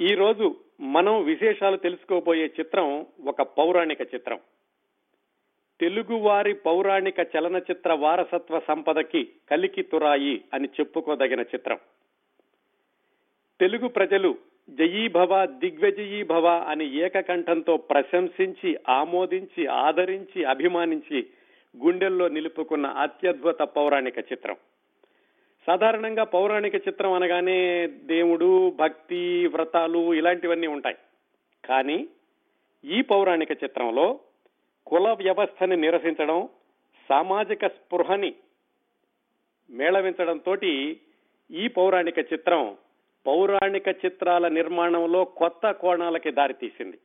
ఈ రోజు మనం విశేషాలు తెలుసుకోబోయే చిత్రం ఒక పౌరాణిక చిత్రం. తెలుగువారి పౌరాణిక చలనచిత్ర వారసత్వ సంపదకి కలికి తురాయి అని చెప్పుకోదగిన చిత్రం. తెలుగు ప్రజలు జయీభవ దిగ్విజయీభవ అని ఏకకంఠంతో ప్రశంసించి ఆమోదించి ఆదరించి అభిమానించి గుండెల్లో నిలుపుకున్న అత్యద్భుత పౌరాణిక చిత్రం. సాధారణంగా పౌరాణిక చిత్రం అనగానే దేవుడు భక్తి వ్రతాలు ఇలాంటివన్నీ ఉంటాయి. కానీ ఈ పౌరాణిక చిత్రంలో కుల వ్యవస్థని నిరసించడం సామాజిక స్పృహని మేళవించడంతో ఈ పౌరాణిక చిత్రం పౌరాణిక చిత్రాల నిర్మాణంలో కొత్త కోణాలకి దారితీసింది.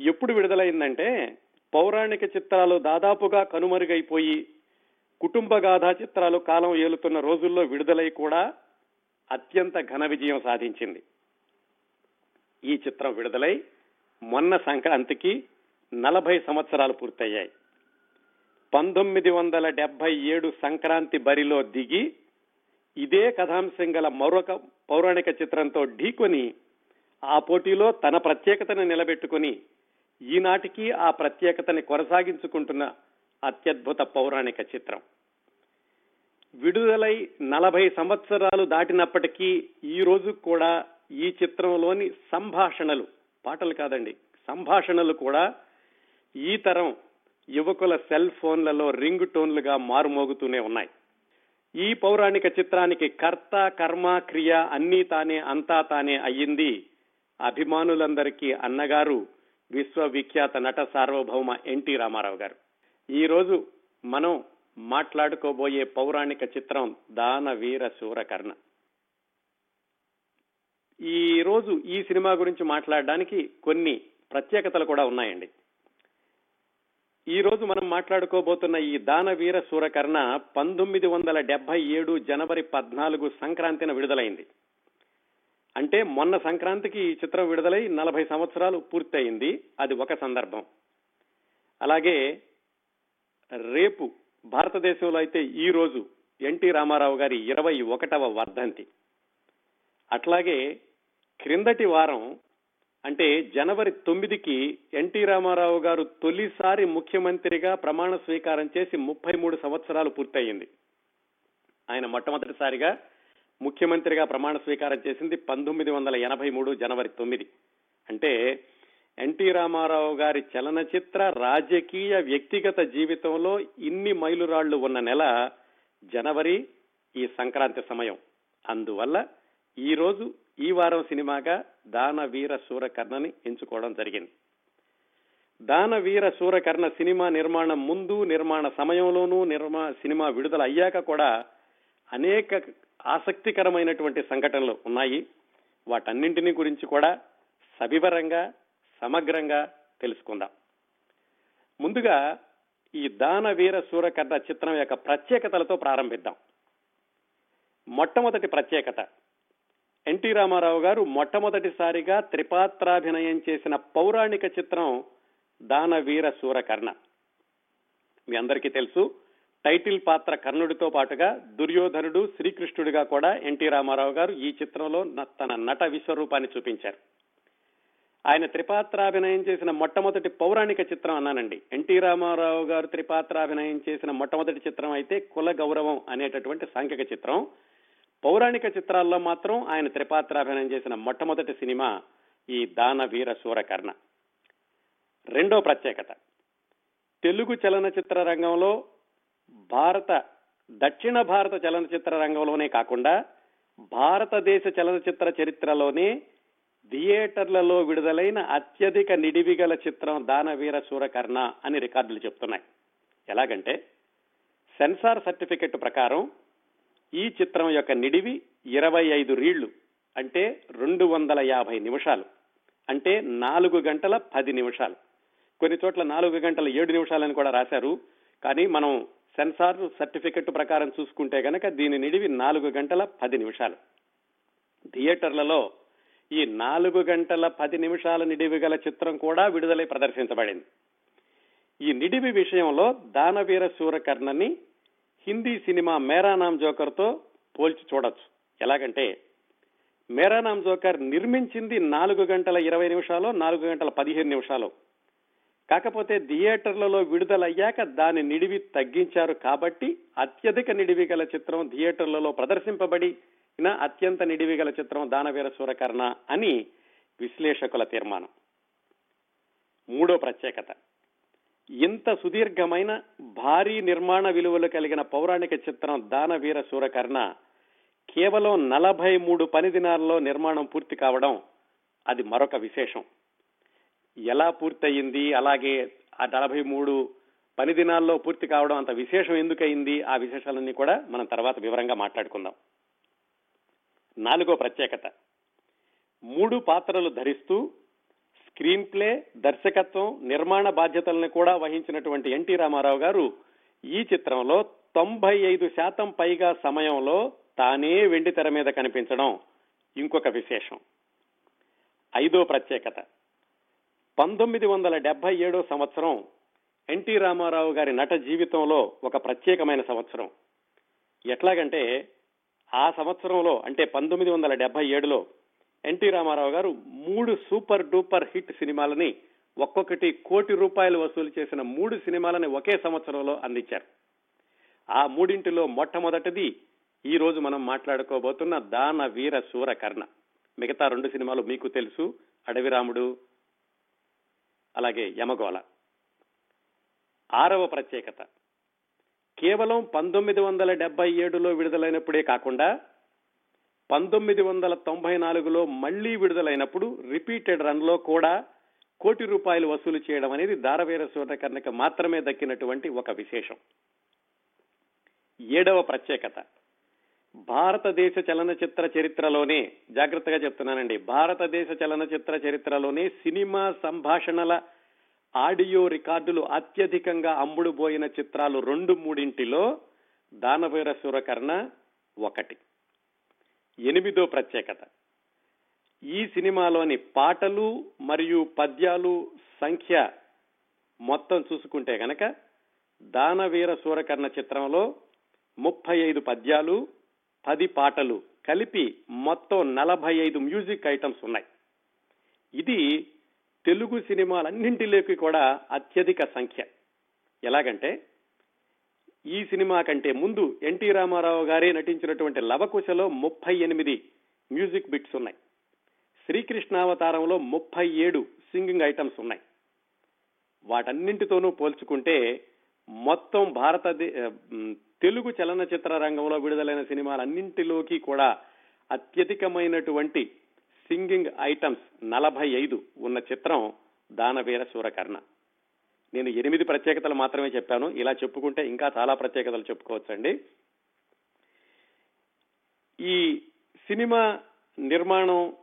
ఎప్పుడు విడుదలైందంటే పౌరాణిక చిత్రాలు దాదాపుగా కనుమరుగైపోయి కుటుంబ గాథా చిత్రాలు కాలం ఏలుతున్న రోజుల్లో విడుదలై కూడా అత్యంత ఘన విజయం సాధించింది. ఈ చిత్రం విడుదలై మొన్న సంక్రాంతికి నలభై సంవత్సరాలు పూర్తయ్యాయి. పంతొమ్మిది వందల డెబ్బై ఏడు సంక్రాంతి బరిలో దిగి ఇదే కథాంశం గల మరొక పౌరాణిక చిత్రంతో ఢీకొని ఆ పోటీలో తన ప్రత్యేకతను నిలబెట్టుకుని ఈనాటికి ఆ ప్రత్యేకతని కొనసాగించుకుంటున్న అత్యద్భుత పౌరాణిక చిత్రం. విడుదలై నలభై సంవత్సరాలు దాటినప్పటికీ ఈ రోజు కూడా ఈ చిత్రంలోని సంభాషణలు పాటలు కాదండి సంభాషణలు కూడా ఈ తరం యువకుల సెల్ ఫోన్లలో రింగ్ టోన్లుగా మారుమోగుతూనే ఉన్నాయి. ఈ పౌరాణిక చిత్రానికి కర్త కర్మ క్రియ అన్నీ తానే అంతా తానే అయ్యింది అభిమానులందరికీ అన్నగారు విశ్వవిఖ్యాత నట సార్వభౌమ ఎన్టీ రామారావు గారు. ఈ రోజు మనం మాట్లాడుకోబోయే పౌరాణిక చిత్రం దాన వీర శూరకర్ణ ఈ రోజు ఈ సినిమా గురించి మాట్లాడడానికి కొన్ని ప్రత్యేకతలు కూడా ఉన్నాయండి. ఈ రోజు మనం మాట్లాడుకోబోతున్న ఈ దానవీర సూరకర్ణ పంతొమ్మిది వందల డెబ్బై ఏడు జనవరి పద్నాలుగు సంక్రాంతిన విడుదలైంది. అంటే మొన్న సంక్రాంతికి ఈ చిత్రం విడుదలై నలభై సంవత్సరాలు పూర్తయింది. అది ఒక సందర్భం. అలాగే రేపు భారతదేశంలో అయితే ఈ రోజు ఎన్టీ రామారావు గారి ఇరవై ఒకటవ వర్ధంతి. అట్లాగే క్రిందటి వారం అంటే జనవరి తొమ్మిదికి ఎన్టీ రామారావు గారు తొలిసారి ముఖ్యమంత్రిగా ప్రమాణ స్వీకారం చేసి ముప్పై మూడు సంవత్సరాలు పూర్తయింది. ఆయన మొట్టమొదటిసారిగా ముఖ్యమంత్రిగా ప్రమాణ స్వీకారం చేసింది పంతొమ్మిది వందల ఎనభై మూడు జనవరి తొమ్మిది. అంటే ఎన్టీ రామారావు గారి చలనచిత్ర రాజకీయ వ్యక్తిగత జీవితంలో ఇన్ని మైలురాళ్ళు ఉన్న నెల జనవరి ఈ సంక్రాంతి సమయం. అందువల్ల ఈ రోజు ఈ వారం సినిమాగా దానవీర సూరకర్ణని ఎంచుకోవడం జరిగింది. దానవీర సూరకర్ణ సినిమా నిర్మాణం ముందు నిర్మాణ సమయంలోనూ నిర్మా సినిమా విడుదల అయ్యాక కూడా అనేక ఆసక్తికరమైనటువంటి సంఘటనలు ఉన్నాయి. వాటన్నింటినీ గురించి కూడా సవివరంగా సమగ్రంగా తెలుసుకుందాం. ముందుగా ఈ దానవీర సూరకర్ణ చిత్రం యొక్క ప్రత్యేకతలతో ప్రారంభిద్దాం. మొట్టమొదటి ప్రత్యేకత ఎన్టీ రామారావు గారు మొట్టమొదటిసారిగా త్రిపాత్రాభినయం చేసిన పౌరాణిక చిత్రం దానవీర సూరకర్ణ. మీ అందరికీ తెలుసు టైటిల్ పాత్ర కర్ణుడితో పాటుగా దుర్యోధనుడు శ్రీకృష్ణుడిగా కూడా ఎన్టీ రామారావు గారు ఈ చిత్రంలో తన నట విశ్వరూపాన్ని చూపించారు. ఆయన త్రిపాత్రాభినయం చేసిన మొట్టమొదటి పౌరాణిక చిత్రం అన్నానండి. ఎన్టీ రామారావు గారు త్రిపాత్రాభినయం చేసిన మొట్టమొదటి చిత్రం అయితే కుల గౌరవం అనేటటువంటి సాంఘిక చిత్రం. పౌరాణిక చిత్రాల్లో మాత్రం ఆయన త్రిపాత్రాభినయం చేసిన మొట్టమొదటి సినిమా ఈ దాన వీర సూరకర్ణ. రెండో ప్రత్యేకత. తెలుగు చలనచిత్ర రంగంలో భారత దక్షిణ భారత చలనచిత్ర రంగంలోనే కాకుండా భారతదేశ చలనచిత్ర చరిత్రలోనే థియేటర్లలో విడుదలైన అత్యధిక నిడివి గల చిత్రం దానవీర సూరకర్ణ అని రికార్డులు చెప్తున్నాయి. ఎలాగంటే సెన్సార్ సర్టిఫికెట్ ప్రకారం ఈ చిత్రం యొక్క నిడివి ఇరవై ఐదు రీళ్ళు అంటే రెండు వందల యాభై నిమిషాలు అంటే నాలుగు గంటల పది నిమిషాలు. కొన్ని చోట్ల నాలుగు గంటల ఏడు నిమిషాలని కూడా రాశారు కానీ మనం సెన్సార్ సర్టిఫికెట్ ప్రకారం చూసుకుంటే కనుక దీని నిడివి నాలుగు గంటల పది నిమిషాలు. థియేటర్లలో ఈ నాలుగు గంటల పది నిమిషాల నిడివి గల చిత్రం కూడా విడుదలై ప్రదర్శించబడింది. ఈ నిడివి విషయంలో దానవీర సూరకర్ణని హిందీ సినిమా మేరా నామ్ జోకర్తో పోల్చి చూడొచ్చు. ఎలాగంటే మేరా నామ్ జోకర్ నిర్మించింది నాలుగు గంటల ఇరవై నిమిషాలు నాలుగు గంటల పదిహేను నిమిషాలు. కాకపోతే థియేటర్లలో విడుదలయ్యాక దాని నిడివి తగ్గించారు కాబట్టి అత్యధిక నిడివి గల చిత్రం థియేటర్లలో ప్రదర్శింపబడి అత్యంత నిడివి గల చిత్రం దానవీర సూరకర్ణ అని విశ్లేషకుల తీర్మానం. మూడో ప్రత్యేకత. ఇంత సుదీర్ఘమైన భారీ నిర్మాణ విలువలు కలిగిన పౌరాణిక చిత్రం దానవీర సూరకర్ణ కేవలం నలభై మూడు పని దినాల్లో నిర్మాణం పూర్తి కావడం అది మరొక విశేషం. ఎలా పూర్తయింది? అలాగే ఆ నలభై మూడు పని దినాల్లో పూర్తి కావడం అంత విశేషం ఎందుకయింది? ఆ విశేషాలన్నీ కూడా మనం తర్వాత వివరంగా మాట్లాడుకుందాం. నాలుగో ప్రత్యేకత. మూడు పాత్రలు ధరిస్తూ స్క్రీన్ ప్లే దర్శకత్వం నిర్మాణ బాధ్యతలను కూడా వహించినటువంటి ఎన్టీ రామారావు గారు ఈ చిత్రంలో తొంభై ఐదు శాతం పైగా సమయంలో తానే వెండి తెర మీద కనిపించడం ఇంకొక విశేషం. ఐదో ప్రత్యేకత. పంతొమ్మిది వందల డెబ్బై ఏడో సంవత్సరం ఎన్టీ రామారావు గారి నట జీవితంలో ఒక ప్రత్యేకమైన సంవత్సరం. ఎట్లాగంటే ఆ సంవత్సరంలో అంటే పంతొమ్మిది వందల డెబ్బై ఏడులో ఎన్టీ రామారావు గారు మూడు సూపర్ డూపర్ హిట్ సినిమాలని ఒక్కొక్కటి కోటి రూపాయలు వసూలు చేసిన మూడు సినిమాలని ఒకే సంవత్సరంలో అందించారు. ఆ మూడింటిలో మొట్టమొదటిది ఈ రోజు మనం మాట్లాడుకోబోతున్న దాన వీర సూర కర్ణ మిగతా రెండు సినిమాలు మీకు తెలుసు. అడవిరాముడు అలాగే యమగోళ. ఆరవ ప్రత్యేకత. కేవలం పంతొమ్మిది వందల డెబ్బై ఏడులో విడుదలైనప్పుడే కాకుండా పంతొమ్మిది వందల తొంభై నాలుగులో మళ్ళీ విడుదలైనప్పుడు రిపీటెడ్ రన్లో కూడా కోటి రూపాయలు వసూలు చేయడం అనేది దారవీర సూర్యకర్ణకి మాత్రమే దక్కినటువంటి ఒక విశేషం. ఏడవ ప్రత్యేకత. భారతదేశ చలనచిత్ర చరిత్రలోనే జాగ్రత్తగా చెప్తున్నానండి భారతదేశ చలనచిత్ర చరిత్రలోనే సినిమా సంభాషణల ఆడియో రికార్డులు అత్యధికంగా అమ్ముడుపోయిన చిత్రాలు రెండు మూడింటిలో దానవీర సూరకర్ణ ఒకటి. ఎనిమిదో ప్రత్యేకత. ఈ సినిమాలోని పాటలు మరియు పద్యాలు సంఖ్య మొత్తం చూసుకుంటే గనక దానవీర సూరకర్ణ చిత్రంలో ముప్పై ఐదు పద్యాలు పది పాటలు కలిపి మొత్తం నలభై ఐదు మ్యూజిక్ ఐటమ్స్ ఉన్నాయి. ఇది తెలుగు సినిమాలన్నింటిలోకి కూడా అత్యధిక సంఖ్య. ఎలాగంటే ఈ సినిమా కంటే ముందు ఎన్టీ రామారావు గారే నటించినటువంటి లవకుశలో ముప్పై ఎనిమిది మ్యూజిక్ బిట్స్ ఉన్నాయి. శ్రీకృష్ణావతారంలో ముప్పై ఏడు సింగింగ్ ఐటమ్స్ ఉన్నాయి. వాటన్నింటితోనూ పోల్చుకుంటే మొత్తం భారత తెలుగు చలనచిత్ర రంగంలో విడుదలైన సినిమాలన్నింటిలోకి కూడా అత్యధికమైనటువంటి సింగింగ్ ఐటమ్స్ నలభై ఐదు ఉన్న చిత్రం దానవీర సూరకర్ణ. నేను ఎనిమిది ప్రత్యేకతలు మాత్రమే చెప్పాను. ఇలా చెప్పుకుంటే ఇంకా చాలా ప్రత్యేకతలు చెప్పుకోవచ్చండి. ఈ సినిమా నిర్మాణం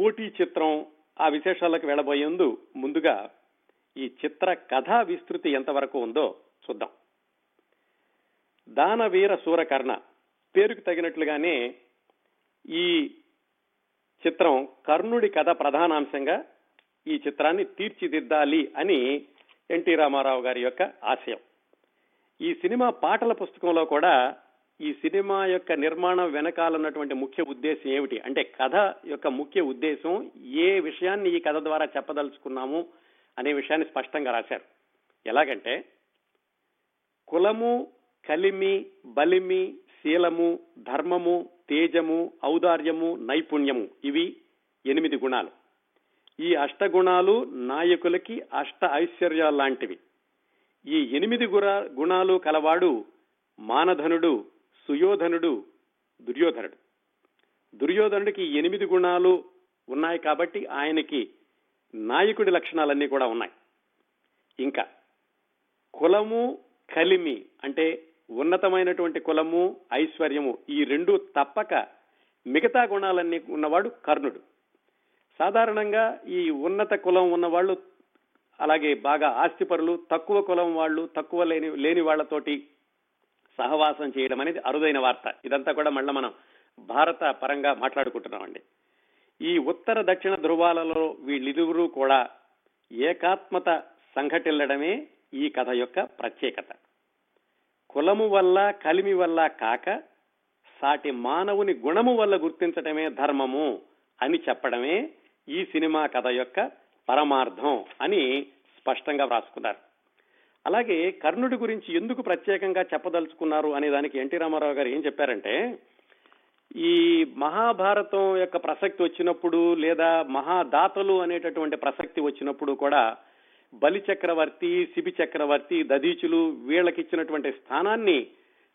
పోటీ చిత్రం ఆ విశేషాలకు వెళ్ళబోయేందు ముందుగా ఈ చిత్ర కథా విస్తృతి ఎంతవరకు ఉందో చూద్దాం. దానవీర సూరకర్ణ పేరుకు తగినట్లుగానే ఈ చిత్రం కర్ణుడి కథ ప్రధానాంశంగా ఈ చిత్రాన్ని తీర్చిదిద్దాలి అని ఎన్టీ రామారావు గారి యొక్క ఆశయం. ఈ సినిమా పాటల పుస్తకంలో కూడా ఈ సినిమా యొక్క నిర్మాణం వెనకాలన్నటువంటి ముఖ్య ఉద్దేశం ఏమిటి? అంటే కథ యొక్క ముఖ్య ఉద్దేశం ఏ విషయాన్ని ఈ కథ ద్వారా చెప్పదలుచుకున్నాము అనే విషయాన్ని స్పష్టంగా రాశారు. ఎలాగంటే కులము కలిమి బలిమి శీలము ధర్మము తేజము ఔదార్యము నైపుణ్యము. ఇవి ఎనిమిది గుణాలు. ఈ అష్టగుణాలు నాయకులకి అష్ట ఐశ్వర్యాలు లాంటివి ఈ ఎనిమిది గుణ గుణాలు కలవాడు మానధనుడు సుయోధనుడు దుర్యోధనుడు. దుర్యోధనుడికి ఎనిమిది గుణాలు ఉన్నాయి కాబట్టి ఆయనకి నాయకుడి లక్షణాలన్నీ కూడా ఉన్నాయి. ఇంకా కులము కలిమి అంటే ఉన్నతమైనటువంటి కులము ఐశ్వర్యము ఈ రెండు తప్పక మిగతా గుణాలన్నీ ఉన్నవాడు కర్ణుడు. సాధారణంగా ఈ ఉన్నత కులం ఉన్నవాళ్ళు అలాగే బాగా ఆస్తిపరులు తక్కువ కులం వాళ్ళు తక్కువ లేని లేని వాళ్ళతోటి సహవాసం చేయడం అనేది అరుదైన వార్త. ఇదంతా కూడా మళ్ళీ మనం భారత పరంగా మాట్లాడుకుంటున్నామండి. ఈ ఉత్తర దక్షిణ ధృవాలలో వీళ్ళిరువురు కూడా ఏకాత్మత సంఘటిల్లడమే ఈ కథ యొక్క ప్రత్యేకత. కులము వల్ల కలిమి వల్ల కాక సాటి మానవుని గుణము వల్ల గుర్తించటమే ధర్మము అని చెప్పడమే ఈ సినిమా కథ యొక్క పరమార్థం అని స్పష్టంగా వ్రాసుకున్నారు. అలాగే కర్ణుడి గురించి ఎందుకు ప్రత్యేకంగా చెప్పదలుచుకున్నారు అనే దానికి ఎన్టీ రామారావు గారు ఏం చెప్పారంటే ఈ మహాభారతం యొక్క ప్రసక్తి వచ్చినప్పుడు లేదా మహాదాతలు అనేటటువంటి ప్రసక్తి వచ్చినప్పుడు కూడా బలి చక్రవర్తి శిబి చక్రవర్తి దదీచులు వీళ్ళకి ఇచ్చినటువంటి స్థానాన్ని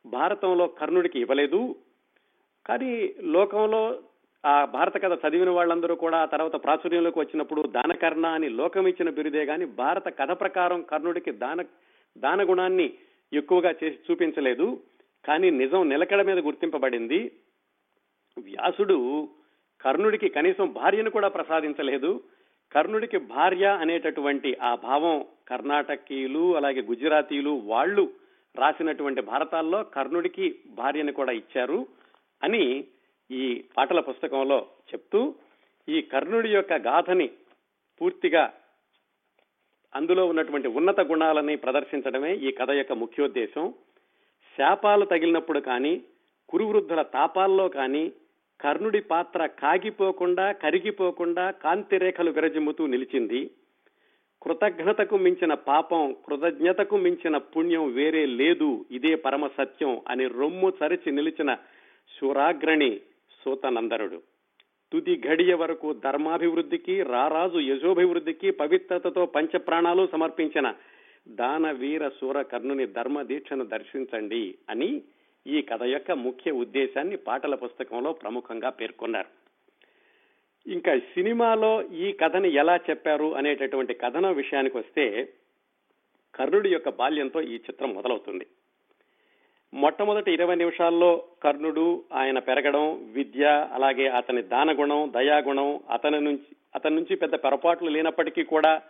భారతంలో కర్ణుడికి ఇవ్వలేదు. కానీ లోకంలో ఆ భారత కథ చదివిన వాళ్ళందరూ కూడా ఆ తర్వాత ప్రాచుర్యంలోకి వచ్చినప్పుడు దానకర్ణ అని లోకం ఇచ్చిన బిరుదే గాని భారత కథ ప్రకారం కర్ణుడికి దాన దాన గుణాన్ని ఎక్కువగా చేసి చూపించలేదు. కానీ నిజం నిలకడ మీద గుర్తింపబడింది. వ్యాసుడు కర్ణుడికి కనీసం భార్యను కూడా ప్రసాదించలేదు. కర్ణుడికి భార్య అనేటటువంటి ఆ భావం కర్ణాటకీయులు అలాగే గుజరాతీయులు వాళ్ళు రాసినటువంటి భారతాల్లో కర్ణుడికి భార్యను కూడా ఇచ్చారు అని ఈ పాటల పుస్తకంలో చెప్తూ ఈ కర్ణుడి యొక్క గాథని పూర్తిగా అందులో ఉన్నటువంటి ఉన్నత గుణాలని ప్రదర్శించడమే ఈ కథ యొక్క ముఖ్యోద్దేశం. శాపాలు తగిలినప్పుడు కానీ కురువృద్ధుల తాపాల్లో కానీ కర్ణుడి పాత్ర కాగిపోకుండా కరిగిపోకుండా కాంతిరేఖలు విరజిమ్ముతూ నిలిచింది. కృతజ్ఞతకు మించిన పాపం కృతజ్ఞతకు మించిన పుణ్యం వేరే లేదు ఇదే పరమ సత్యం అని రొమ్ము చరిచి నిలిచిన శూరాగ్రణి సూతనందరుడు తుది ఘడియ వరకు ధర్మాభివృద్ధికి రారాజు యశోభివృద్ధికి పవిత్రతతో పంచప్రాణాలు సమర్పించిన దానవీర సూర కర్ణుని ధర్మ దీక్షను దర్శించండి అని ఈ కథ యొక్క ముఖ్య ఉద్దేశాన్ని పాటల పుస్తకంలో ప్రముఖంగా పేర్కొన్నారు. ఇంకా సినిమాలో ఈ కథని ఎలా చెప్పారు అనేటటువంటి కథన విషయానికి వస్తే కర్ణుడి యొక్క బాల్యంతో ఈ చిత్రం మొదలవుతుంది. మొట్టమొదటి ఇరవై నిమిషాల్లో కర్ణుడు ఆయన పెరగడం విద్య అలాగే అతని దానగుణం దయాగుణం అతని నుంచి అతని నుంచి పెద్ద పొరపాట్లు లేనప్పటికీ కూడా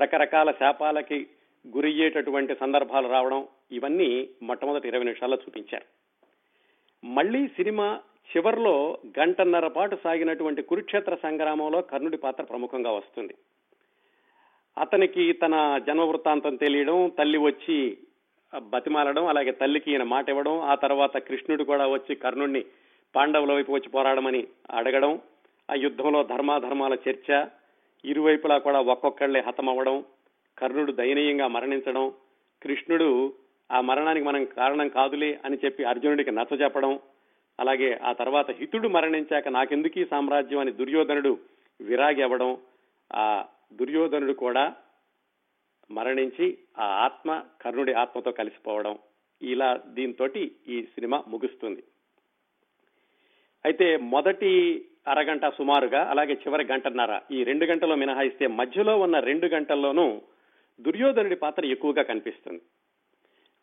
రకరకాల శాపాలకి గురయ్యేటటువంటి సందర్భాలు రావడం ఇవన్నీ మొట్టమొదటి ఇరవై నిమిషాల్లో చూపించారు. మళ్ళీ సినిమా చివర్లో గంటన్నర పాటు సాగినటువంటి కురుక్షేత్ర సంగ్రామంలో కర్ణుడి పాత్ర ప్రముఖంగా వస్తుంది. అతనికి తన జన్మ వృత్తాంతం తెలియడం తల్లి వచ్చి బతిమాలడం అలాగే తల్లికి ఈయన మాట ఇవ్వడం ఆ తర్వాత కృష్ణుడు కూడా వచ్చి కర్ణుడిని పాండవుల వైపు వచ్చి పోరాడమని అడగడం ఆ యుద్ధంలో ధర్మాధర్మాల చర్చ ఇరువైపులా కూడా ఒక్కొక్కళ్ళే హతమవ్వడం కర్ణుడు దయనీయంగా మరణించడం కృష్ణుడు ఆ మరణానికి మనం కారణం కాదులే అని చెప్పి అర్జునుడికి నచ్చజెప్పడం అలాగే ఆ తర్వాత హితుడు మరణించాక నాకెందుకీ సామ్రాజ్యం అని దుర్యోధనుడు విరాగి అవ్వడం ఆ దుర్యోధనుడు కూడా మరణించి ఆ ఆత్మ కర్ణుడి ఆత్మతో కలిసిపోవడం ఇలా దీంతో ఈ సినిమా ముగుస్తుంది. అయితే మొదటి అరగంట సుమారుగా అలాగే చివరి గంటన్నర ఈ రెండు గంటలో మినహాయిస్తే మధ్యలో ఉన్న రెండు గంటల్లోనూ దుర్యోధనుడి పాత్ర ఎక్కువగా కనిపిస్తుంది.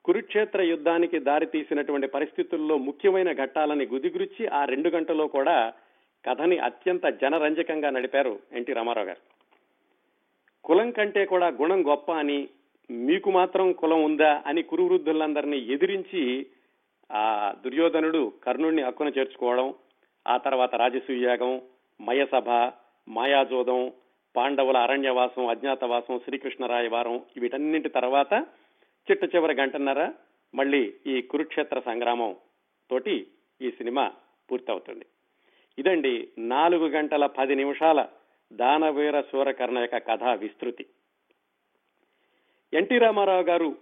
కురుక్షేత్ర యుద్ధానికి దారి తీసినటువంటి పరిస్థితుల్లో ముఖ్యమైన ఘట్టాలని గుదిగురిచి ఆ రెండు గంటల్లో కూడా కథని అత్యంత జనరంజకంగా నడిపారు ఎన్టీ రామారావు గారు. కులం కంటే కూడా గుణం గొప్ప అని మీకు మాత్రం కులం ఉందా అని కురువృద్ధులందరినీ ఎదిరించి ఆ దుర్యోధనుడు కర్ణుడిని హక్కున చేర్చుకోవడం ఆ తర్వాత రాజసూయాగం మయసభ మాయాజోదం పాండవుల అరణ్యవాసం అజ్ఞాతవాసం శ్రీకృష్ణరాయవారం వీటన్నింటి తర్వాత చిట్ట చివరి గంటన్నర మళ్ళీ ఈ కురుక్షేత్ర సంగ్రామం తోటి ఈ సినిమా పూర్తవుతుంది. ఇదండి నాలుగు గంటల పది నిమిషాల దానవీర సూరకర్ణ యొక్క కథా విస్తృతి. ఎన్టీ రామారావు గారు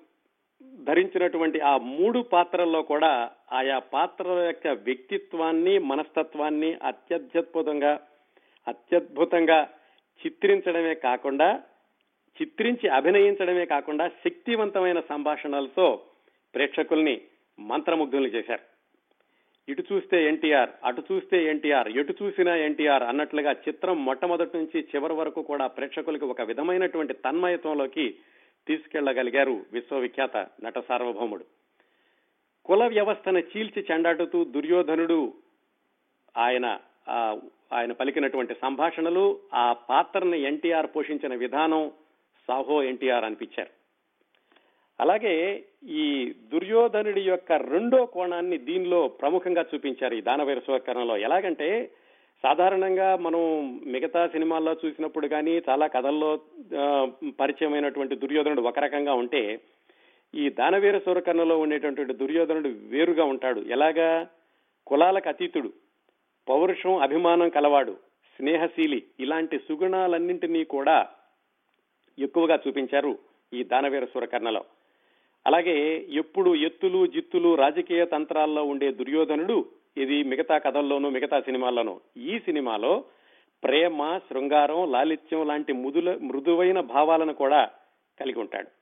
ధరించినటువంటి ఆ మూడు పాత్రల్లో కూడా ఆయా పాత్రల యొక్క వ్యక్తిత్వాన్ని మనస్తత్వాన్ని అత్యద్భుతంగా అత్యద్భుతంగా చిత్రించడమే కాకుండా చిత్రించి అభినయించడమే కాకుండా శక్తివంతమైన సంభాషణలతో ప్రేక్షకుల్ని మంత్రముగ్ధుల్ని చేశారు. ఇటు చూస్తే ఎన్టీఆర్ అటు చూస్తే ఎన్టీఆర్ ఎటు చూసినా ఎన్టీఆర్ అన్నట్లుగా చిత్రం మొట్టమొదటి నుంచి చివరి వరకు కూడా ప్రేక్షకులకి ఒక విధమైనటువంటి తన్మయత్వంలోకి తీసుకెళ్ళగలిగారు విశ్వవిఖ్యాత నట సార్వభౌముడు. కుల వ్యవస్థను చీల్చి చెండాడుతూ దుర్యోధనుడు ఆయన ఆయన పలికినటువంటి సంభాషణలు ఆ పాత్రని ఎన్టీఆర్ పోషించిన విధానం సాహో ఎన్టీఆర్ అనిపించారు. అలాగే ఈ దుర్యోధనుడి యొక్క రెండో కోణాన్ని దీనిలో ప్రముఖంగా చూపించారు ఈ దానవీర సువకరణలో ఎలాగంటే సాధారణంగా మనం మిగతా సినిమాల్లో చూసినప్పుడు కానీ చాలా కథల్లో పరిచయమైనటువంటి దుర్యోధనుడు ఒక రకంగా ఉంటే ఈ దానవీర సూరకర్ణలో ఉండేటటువంటి దుర్యోధనుడు వేరుగా ఉంటాడు. ఎలాగా? కులాలకు అతీతుడు. పౌరుషం అభిమానం కలవాడు స్నేహశీలి ఇలాంటి సుగుణాలన్నింటినీ కూడా ఎక్కువగా చూపించారు ఈ దానవీర సూరకర్ణలో. అలాగే ఎప్పుడు ఎత్తులు జిత్తులు రాజకీయ తంత్రాల్లో ఉండే దుర్యోధనుడు ఇది మిగతా కథల్లోనూ మిగతా సినిమాల్లోనూ ఈ సినిమాలో ప్రేమ శృంగారం లాలిత్యం లాంటి ముదుల మృదువైన భావాలను కూడా కలిగి ఉంటాడు.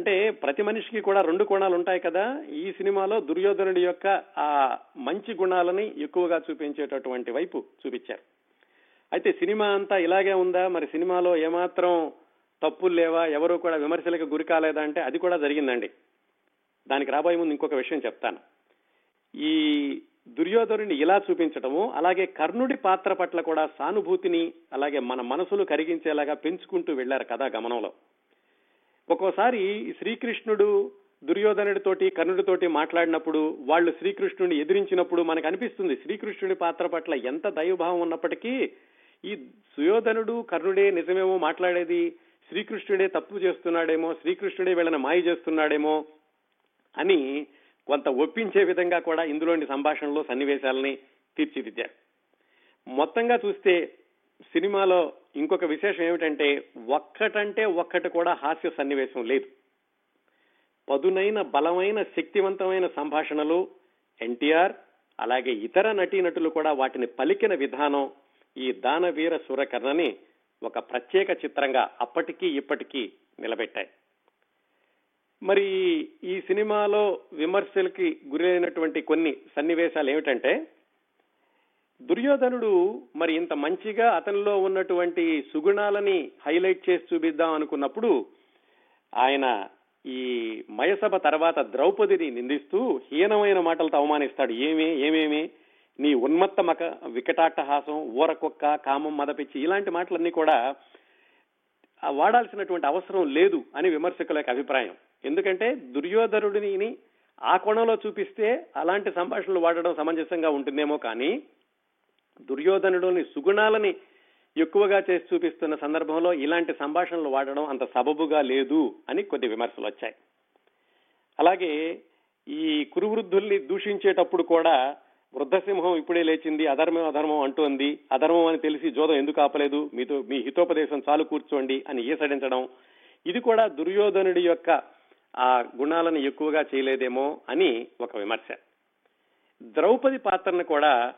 అంటే ప్రతి మనిషికి కూడా రెండు కోణాలు ఉంటాయి కదా. ఈ సినిమాలో దుర్యోధనుడి యొక్క ఆ మంచి గుణాలని ఎక్కువగా చూపించేటటువంటి వైపు చూపించారు. అయితే సినిమా అంతా ఇలాగే ఉందా? మరి సినిమాలో ఏమాత్రం తప్పులు లేవా? ఎవరు కూడా విమర్శలకు గురి కాలేదా అంటే అది కూడా జరిగిందండి. దానికి రాబోయే ముందు ఇంకొక విషయం చెప్తాను. ఈ దుర్యోధనుడిని ఇలా చూపించటము అలాగే కర్ణుడి పాత్ర పట్ల కూడా సానుభూతిని అలాగే మన మనసులు కరిగించేలాగా పెంచుకుంటూ వెళ్ళారు కదా గమనంలో. ఒక్కోసారి శ్రీకృష్ణుడు దుర్యోధనుడితోటి కర్ణుడితోటి మాట్లాడినప్పుడు వాళ్ళు శ్రీకృష్ణుడిని ఎదిరించినప్పుడు మనకు అనిపిస్తుంది శ్రీకృష్ణుడి పాత్ర పట్ల ఎంత దైవభావం ఉన్నప్పటికీ ఈ సుయోధనుడు కర్ణుడే నిజమేమో మాట్లాడేది శ్రీకృష్ణుడే తప్పు చేస్తున్నాడేమో శ్రీకృష్ణుడే వీళ్ళని మాయ చేస్తున్నాడేమో అని కొంత ఒప్పించే విధంగా కూడా ఇందులోని సంభాషణలో సన్నివేశాలని తీర్చిదిద్దారు. మొత్తంగా చూస్తే సినిమాలో ఇంకొక విశేషం ఏమిటంటే ఒక్కటంటే ఒక్కటి కూడా హాస్య సన్నివేశం లేదు. పదునైన బలమైన శక్తివంతమైన సంభాషణలు ఎన్టీఆర్ అలాగే ఇతర నటీనటులు కూడా వాటిని పలికిన విధానం ఈ దానవీర సూరకర్ణని ఒక ప్రత్యేక చిత్రంగా అప్పటికీ ఇప్పటికీ నిలబెట్టాయి. మరి ఈ సినిమాలో విమర్శలకి గురైనటువంటి కొన్ని సన్నివేశాలు ఏమిటంటే దుర్యోధనుడు మరి ఇంత మంచిగా అతనిలో ఉన్నటువంటి సుగుణాలని హైలైట్ చేసి చూపిద్దాం అనుకున్నప్పుడు ఆయన ఈ మయసభ తర్వాత ద్రౌపదిని నిందిస్తూ హీనమైన మాటలతో అవమానిస్తాడు. ఏమే ఏమేమి? నీ ఉన్మత్త మక వికటాట్టహాసం ఊరకొక్క కామం మదపిచ్చి ఇలాంటి మాటలన్నీ కూడా వాడాల్సినటువంటి అవసరం లేదు అని విమర్శకుల యొక్క అభిప్రాయం. ఎందుకంటే దుర్యోధనుడిని ఆ కోణంలో చూపిస్తే అలాంటి సంభాషణలు వాడడం సమంజసంగా ఉంటుందేమో కానీ దుర్యోధనుడుని సుగుణాలని ఎక్కువగా చేసి చూపిస్తున్న సందర్భంలో ఇలాంటి సంభాషణలు వాడడం అంత సబబుగా లేదు అని కొద్ది విమర్శలు వచ్చాయి. అలాగే ఈ కురువృద్ధుల్ని దూషించేటప్పుడు కూడా వృద్ధసింహం ఇప్పుడే లేచింది అధర్మం అధర్మం అంటోంది అధర్మం అని తెలిసి జోదం ఎందుకు ఆపలేదు మీతో మీ హితోపదేశం చాలు కూర్చోండి అని ఈసడించడం ఇది కూడా దుర్యోధనుడి యొక్క ఆ గుణాలను ఎక్కువగా చేయలేదేమో అని ఒక విమర్శ. ద్రౌపది పాత్రను కూడా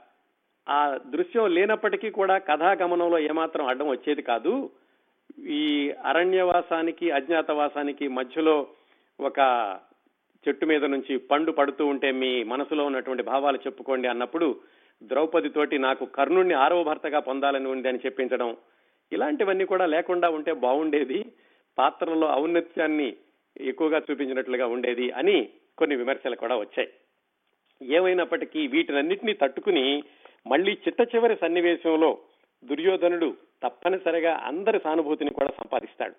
ఆ దృశ్యం లేనప్పటికీ కూడా కథాగమనంలో ఏమాత్రం అడ్డం వచ్చేది కాదు. ఈ అరణ్యవాసానికి అజ్ఞాతవాసానికి మధ్యలో ఒక చెట్టు మీద నుంచి పండు పడుతూ ఉంటే మీ మనసులో ఉన్నటువంటి భావాలు చెప్పుకోండి అన్నప్పుడు ద్రౌపది తోటి నాకు కర్ణుణ్ణి ఆరవ భర్తగా పొందాలని ఉంది అని చెప్పించడం ఇలాంటివన్నీ కూడా లేకుండా ఉంటే బాగుండేది. పాత్రలో ఔన్నత్యాన్ని ఎక్కువగా చూపించినట్లుగా ఉండేది అని కొన్ని విమర్శలు కూడా వచ్చాయి. ఏమైనప్పటికీ వీటినన్నింటినీ తట్టుకుని మళ్ళీ చిట్ట చివరి సన్నివేశంలో దుర్యోధనుడు తప్పనిసరిగా అందరి సానుభూతిని కూడా సంపాదిస్తాడు.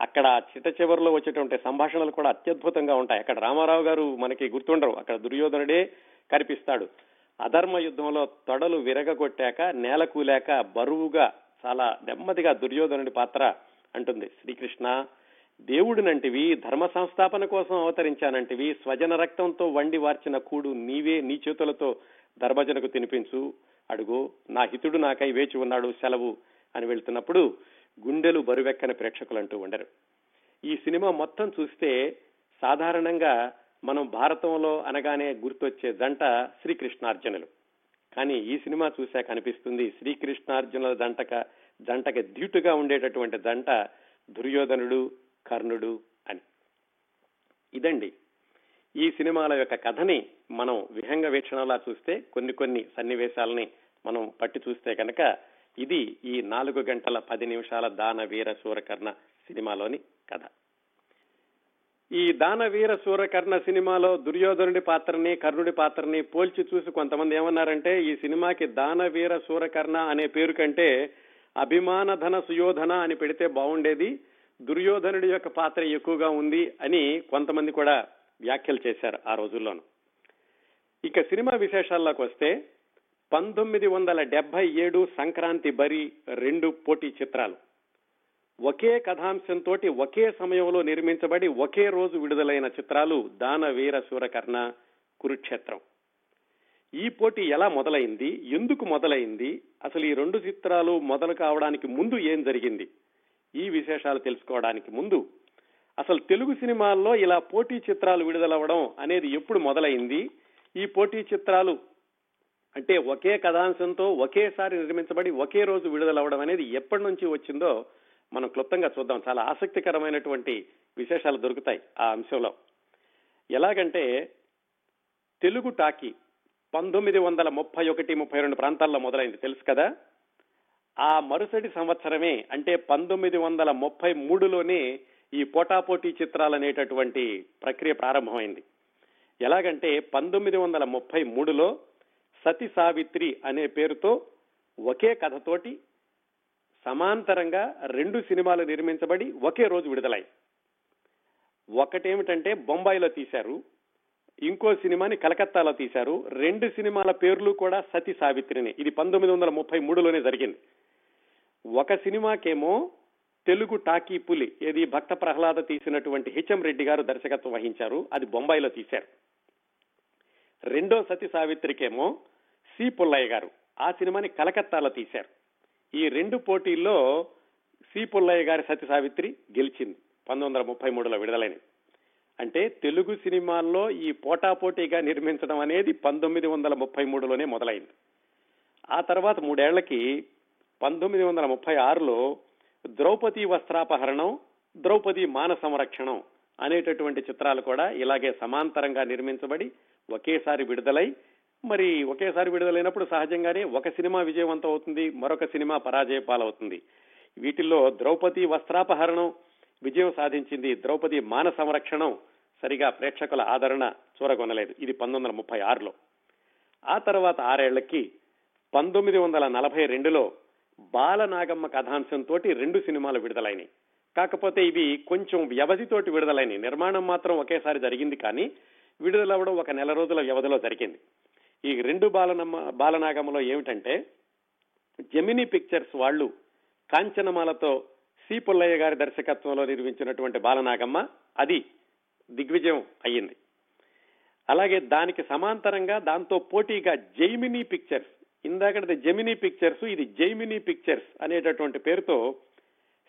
అక్కడ చిట్ట చివరిలో వచ్చేటువంటి సంభాషణలు కూడా అత్యద్భుతంగా ఉంటాయి. అక్కడ రామారావు గారు మనకి గుర్తుండరు. అక్కడ దుర్యోధనుడే కనిపిస్తాడు. అధర్మ యుద్ధంలో తొడలు విరగగొట్టాక నేల కూలాక బరువుగా చాలా నెమ్మదిగా దుర్యోధనుడి పాత్ర అంటుంది. శ్రీకృష్ణ దేవుడినంటివి ధర్మ సంస్థాపన కోసం అవతరించానంటివి. స్వజన రక్తంతో వండి వార్చిన కూడు నీవే నీ చేతులతో ధర్మజనకు తినిపించు అడుగు. నా హితుడు నాకై వేచి ఉన్నాడు సెలవు అని వెళ్తున్నప్పుడు గుండెలు బరువెక్కని ప్రేక్షకులు అంటూ ఉండరు. ఈ సినిమా మొత్తం చూస్తే సాధారణంగా మనం భారతంలో అనగానే గుర్తొచ్చే జంట శ్రీకృష్ణార్జునులు. కానీ ఈ సినిమా చూశాక అనిపిస్తుంది శ్రీకృష్ణార్జునుల జంటక జంటకి ధీటుగా ఉండేటటువంటి జంట దుర్యోధనుడు కర్ణుడు అని. ఇదండి ఈ సినిమాల యొక్క కథని మనం విహంగ వీక్షణలా చూస్తే కొన్ని కొన్ని సన్నివేశాలని మనం పట్టి చూస్తే కనుక ఇది ఈ నాలుగు గంటల పది నిమిషాల దాన వీర సూరకర్ణ సినిమాలోని కథ. ఈ దానవీర సూరకర్ణ సినిమాలో దుర్యోధనుడి పాత్రని కర్ణుడి పాత్రని పోల్చి చూసి కొంతమంది ఏమన్నారంటే ఈ సినిమాకి దానవీర సూరకర్ణ అనే పేరు కంటే అభిమాన ధన సుయోధన అని పెడితే బాగుండేది దుర్యోధనుడి యొక్క పాత్ర ఎక్కువగా ఉంది అని కొంతమంది కూడా వ్యాఖ్యలు చేశారు ఆ రోజుల్లోనూ. ఇక సినిమా విశేషాల్లోకి వస్తే పంతొమ్మిది వందల డెబ్బై ఏడు సంక్రాంతి బరి రెండు పోటీ చిత్రాలు. ఒకే కథాంశంతో ఒకే సమయంలో నిర్మించబడి ఒకే రోజు విడుదలైన చిత్రాలు దాన వీర సూరకర్ణ కురుక్షేత్రం. ఈ పోటీ ఎలా మొదలైంది? ఎందుకు మొదలైంది? అసలు ఈ రెండు చిత్రాలు మొదలు కావడానికి ముందు ఏం జరిగింది? ఈ విశేషాలు తెలుసుకోవడానికి ముందు అసలు తెలుగు సినిమాల్లో ఇలా పోటీ చిత్రాలు విడుదలవ్వడం అనేది ఎప్పుడు మొదలైంది? ఈ పోటీ చిత్రాలు అంటే ఒకే కథాంశంతో ఒకేసారి నిర్మించబడి ఒకే రోజు విడుదలవ్వడం అనేది ఎప్పటి నుంచి వచ్చిందో మనం క్లుప్తంగా చూద్దాం. చాలా ఆసక్తికరమైనటువంటి విశేషాలు దొరుకుతాయి ఆ అంశంలో. ఎలాగంటే తెలుగు టాకీ పంతొమ్మిది వందల ముప్పై ఒకటి ముప్పై రెండు ప్రాంతాల్లో మొదలైంది. తెలుసు కదా? ఆ మరుసటి సంవత్సరమే అంటే పంతొమ్మిది వందల ముప్పై మూడులోనే ఈ పోటాపోటీ చిత్రాలనేటటువంటి ప్రక్రియ ప్రారంభమైంది. ఎలాగంటే పంతొమ్మిది వందల ముప్పై మూడులో సతి సావిత్రి అనే పేరుతో ఒకే కథతోటి సమాంతరంగా రెండు సినిమాలు నిర్మించబడి ఒకే రోజు విడుదలై. ఒకటేమిటంటే బొంబాయిలో తీశారు ఇంకో సినిమాని కలకత్తాలో తీశారు రెండు సినిమాల పేర్లు కూడా సతి సావిత్రిని. ఇది పంతొమ్మిది వందల ముప్పై మూడులోనే జరిగింది. ఒక సినిమాకేమో తెలుగు టాకీ పులి ఏది భక్త ప్రహ్లాద తీసినటువంటి హెచ్ఎం రెడ్డి గారు దర్శకత్వం వహించారు అది బొంబాయిలో తీశారు. రెండో సతి సావిత్రికేమో సి పుల్లయ్య గారు ఆ సినిమాని కలకత్తాలో తీశారు. ఈ రెండు పోటీల్లో సి పుల్లయ్య గారి సతి సావిత్రి గెలిచింది పంతొమ్మిది వందల ముప్పై మూడులో విడుదలైనది. అంటే తెలుగు సినిమాల్లో ఈ పోటాపోటీగా నిర్మించడం అనేది పంతొమ్మిది వందల ముప్పై మూడులోనే మొదలైంది. ఆ తర్వాత మూడేళ్ళకి పంతొమ్మిది వందల ముప్పై ఆరులో ద్రౌపది వస్త్రాపహరణం ద్రౌపది మాన సంరక్షణం అనేటటువంటి చిత్రాలు కూడా ఇలాగే సమాంతరంగా నిర్మించబడి ఒకేసారి విడుదలై మరి ఒకేసారి విడుదలైనప్పుడు సహజంగానే ఒక సినిమా విజయవంతం అవుతుంది మరొక సినిమా పరాజయ పాలవుతుంది. వీటిల్లో ద్రౌపది వస్త్రాపహరణం విజయం సాధించింది ద్రౌపది మాన సంరక్షణం సరిగా ప్రేక్షకుల ఆదరణ చూరగొనలేదు. ఇది పంతొమ్మిది వందల ముప్పై ఆరులో. ఆ తర్వాత ఆరేళ్ళకి పంతొమ్మిది వందల నలభై రెండులో బాలనాగమ్మ కథాంశంతో రెండు సినిమాలు విడుదలైనవి కాకపోతే ఇవి కొంచెం వ్యవధితోటి విడుదలైనవి నిర్మాణం మాత్రం ఒకేసారి జరిగింది కానీ విడుదలవ్వడం ఒక నెల రోజుల వ్యవధిలో జరిగింది. ఈ రెండు బాలనమ్మ బాలనాగమ్మలో ఏమిటంటే జెమినీ పిక్చర్స్ వాళ్ళు కాంచనమాలతో సి పుల్లయ్య గారి దర్శకత్వంలో నిర్మించినటువంటి బాలనాగమ్మ అది దిగ్విజయం అయ్యింది. అలాగే దానికి సమాంతరంగా దాంతో పోటీగా జైమినీ పిక్చర్స్ ఇందాకటిది జెమినీ పిక్చర్స్ ఇది జైమినీ పిక్చర్స్ అనేటటువంటి పేరుతో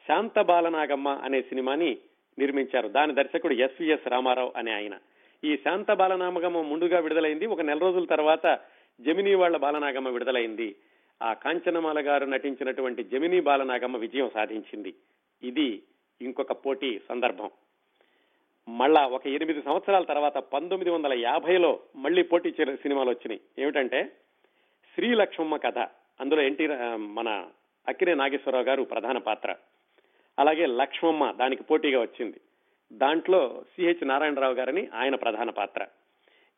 శాంత బాలనాగమ్మ అనే సినిమాని నిర్మించారు. దాని దర్శకుడు ఎస్విఎస్ రామారావు అనే ఆయన. ఈ శాంత బాలనామగమ్మ ముందుగా విడుదలైంది. ఒక నెల రోజుల తర్వాత జమినీ వాళ్ళ బాలనాగమ్మ విడుదలైంది. ఆ కాంచనమాల గారు నటించినటువంటి జమినీ బాలనాగమ్మ విజయం సాధించింది. ఇది ఇంకొక పోటీ సందర్భం. మళ్ళా ఒక ఎనిమిది సంవత్సరాల తర్వాత పంతొమ్మిది వందల యాభైలో మళ్ళీ పోటీ చే- సినిమాలు వచ్చినాయి. ఏమిటంటే శ్రీ లక్ష్మమ్మ కథ. అందులో ఎన్టీ మన అక్కినే నాగేశ్వరరావు గారు ప్రధాన పాత్ర. అలాగే లక్ష్మమ్మ దానికి పోటీగా వచ్చింది. దాంట్లో సిహెచ్ నారాయణరావు గారని ఆయన ప్రధాన పాత్ర.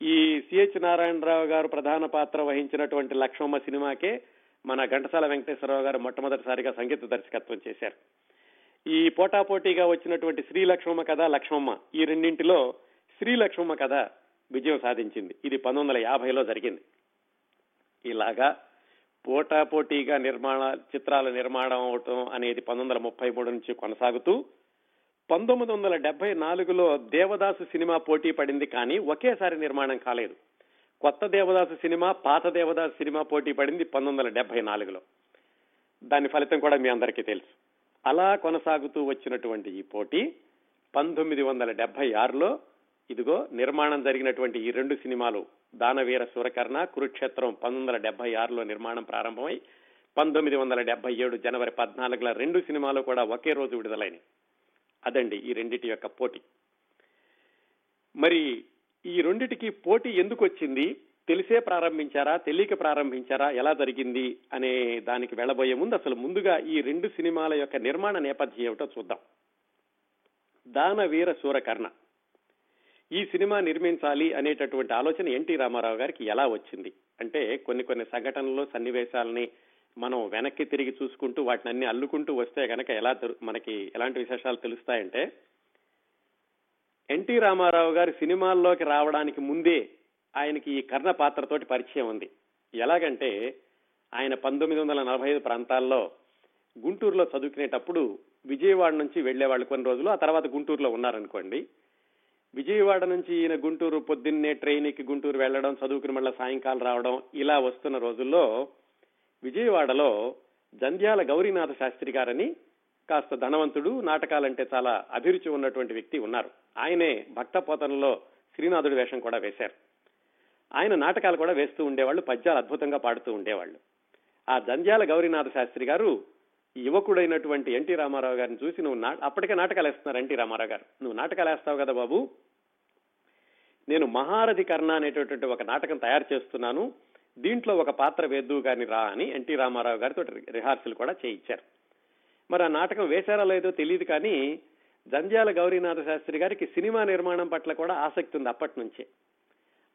ఈ సిహెచ్ నారాయణరావు గారు ప్రధాన పాత్ర వహించినటువంటి లక్ష్మమ్మ సినిమాకే మన ఘంటసాల వెంకటేశ్వరరావు గారు మొట్టమొదటిసారిగా సంగీత దర్శకత్వం చేశారు. ఈ పోటాపోటీగా వచ్చినటువంటి శ్రీ లక్ష్మమ్మ కథ లక్ష్మమ్మ ఈ రెండింటిలో శ్రీ లక్ష్మమ్మ కథ విజయం సాధించింది. ఇది పంతొమ్మిది వందల యాభైలో జరిగింది. ఇలాగా పోటాపోటీగా నిర్మాణ చిత్రాల నిర్మాణం అవటం అనేది పంతొమ్మిది వందల ముప్పై మూడు నుంచి కొనసాగుతూ పంతొమ్మిది వందల డెబ్బై నాలుగులో దేవదాసు సినిమా పోటీ పడింది కానీ ఒకేసారి నిర్మాణం కాలేదు. కొత్త దేవదాసు సినిమా పాత దేవదాసు సినిమా పోటీ పడింది పంతొమ్మిది వందల డెబ్బై నాలుగులో. దాని ఫలితం కూడా మీ అందరికీ తెలుసు. అలా కొనసాగుతూ వచ్చినటువంటి ఈ పోటీ పంతొమ్మిది వందల డెబ్బై ఆరులో ఇదిగో నిర్మాణం జరిగినటువంటి ఈ రెండు సినిమాలు దానవీర సూరకర్ణ కురుక్షేత్రం పంతొమ్మిది వందల డెబ్బై ఆరులో నిర్మాణం ప్రారంభమై పంతొమ్మిది వందల డెబ్బై ఏడు జనవరి పద్నాలుగుల రెండు సినిమాలు కూడా ఒకే రోజు విడుదలైనవి అదండి ఈ రెండిటి యొక్క పోటీ. మరి ఈ రెండిటికి పోటీ ఎందుకు వచ్చింది? తెలిసే ప్రారంభించారా? తెలియక ప్రారంభించారా? ఎలా జరిగింది? అనే దానికి వెళ్ళబోయే ముందు అసలు ముందుగా ఈ రెండు సినిమాల యొక్క నిర్మాణ నేపథ్యం ఏమిటో చూద్దాం. దానవీర సూరకర్ణ. ఈ సినిమా నిర్మించాలి అనేటటువంటి ఆలోచన ఎన్టీ రామారావు గారికి ఎలా వచ్చింది? అంటే కొన్ని కొన్ని సంఘటనలు సన్నివేశాలని మనం వెనక్కి తిరిగి చూసుకుంటూ వాటిని అన్ని అల్లుకుంటూ వస్తే కనుక ఎలా మనకి ఎలాంటి విశేషాలు తెలుస్తాయంటే ఎన్టీ రామారావు గారి సినిమాల్లోకి రావడానికి ముందే ఆయనకి ఈ కర్ణ పాత్రతోటి పరిచయం ఉంది. ఎలాగంటే ఆయన పంతొమ్మిది వందల నలభై ఐదు ప్రాంతాల్లో గుంటూరులో చదువుకునేటప్పుడు విజయవాడ నుంచి వెళ్ళేవాళ్ళు కొన్ని రోజులు ఆ తర్వాత గుంటూరులో ఉన్నారనుకోండి విజయవాడ నుంచి ఈయన గుంటూరు పొద్దున్నే ట్రైన్కి గుంటూరు వెళ్ళడం చదువుకుని మళ్ళీ సాయంకాలం రావడం ఇలా వస్తున్న రోజుల్లో విజయవాడలో జంధ్యాల గౌరీనాథ శాస్త్రి గారని కాస్త ధనవంతుడు నాటకాలంటే చాలా అభిరుచి ఉన్నటువంటి వ్యక్తి ఉన్నారు. ఆయనే భక్త పోతనలో శ్రీనాథుడి వేషం కూడా వేశారు. ఆయన నాటకాలు కూడా వేస్తూ ఉండేవాళ్ళు పద్యాలు అద్భుతంగా పాడుతూ ఉండేవాళ్ళు. ఆ జంధ్యాల గౌరీనాథ శాస్త్రి గారు యువకుడైనటువంటి ఎన్టీ రామారావు గారిని చూసి నువ్వు నా అప్పటికే నాటకాలు వేస్తున్నారు ఎన్టీ రామారావు గారు. నువ్వు నాటకాలు వేస్తావు కదా బాబు. నేను మహారథి కర్ణ అనేటటువంటి ఒక నాటకం తయారు చేస్తున్నాను. దీంట్లో ఒక పాత్ర వేద్దు గారిని రా అని ఎన్టీ రామారావు గారితో రిహార్సల్ కూడా చేయించారు. మరి ఆ నాటకం వేశారా లేదో తెలియదు కానీ జంధ్యాల గౌరీనాథ శాస్త్రి గారికి సినిమా నిర్మాణం పట్ల కూడా ఆసక్తి ఉంది అప్పటి నుంచే.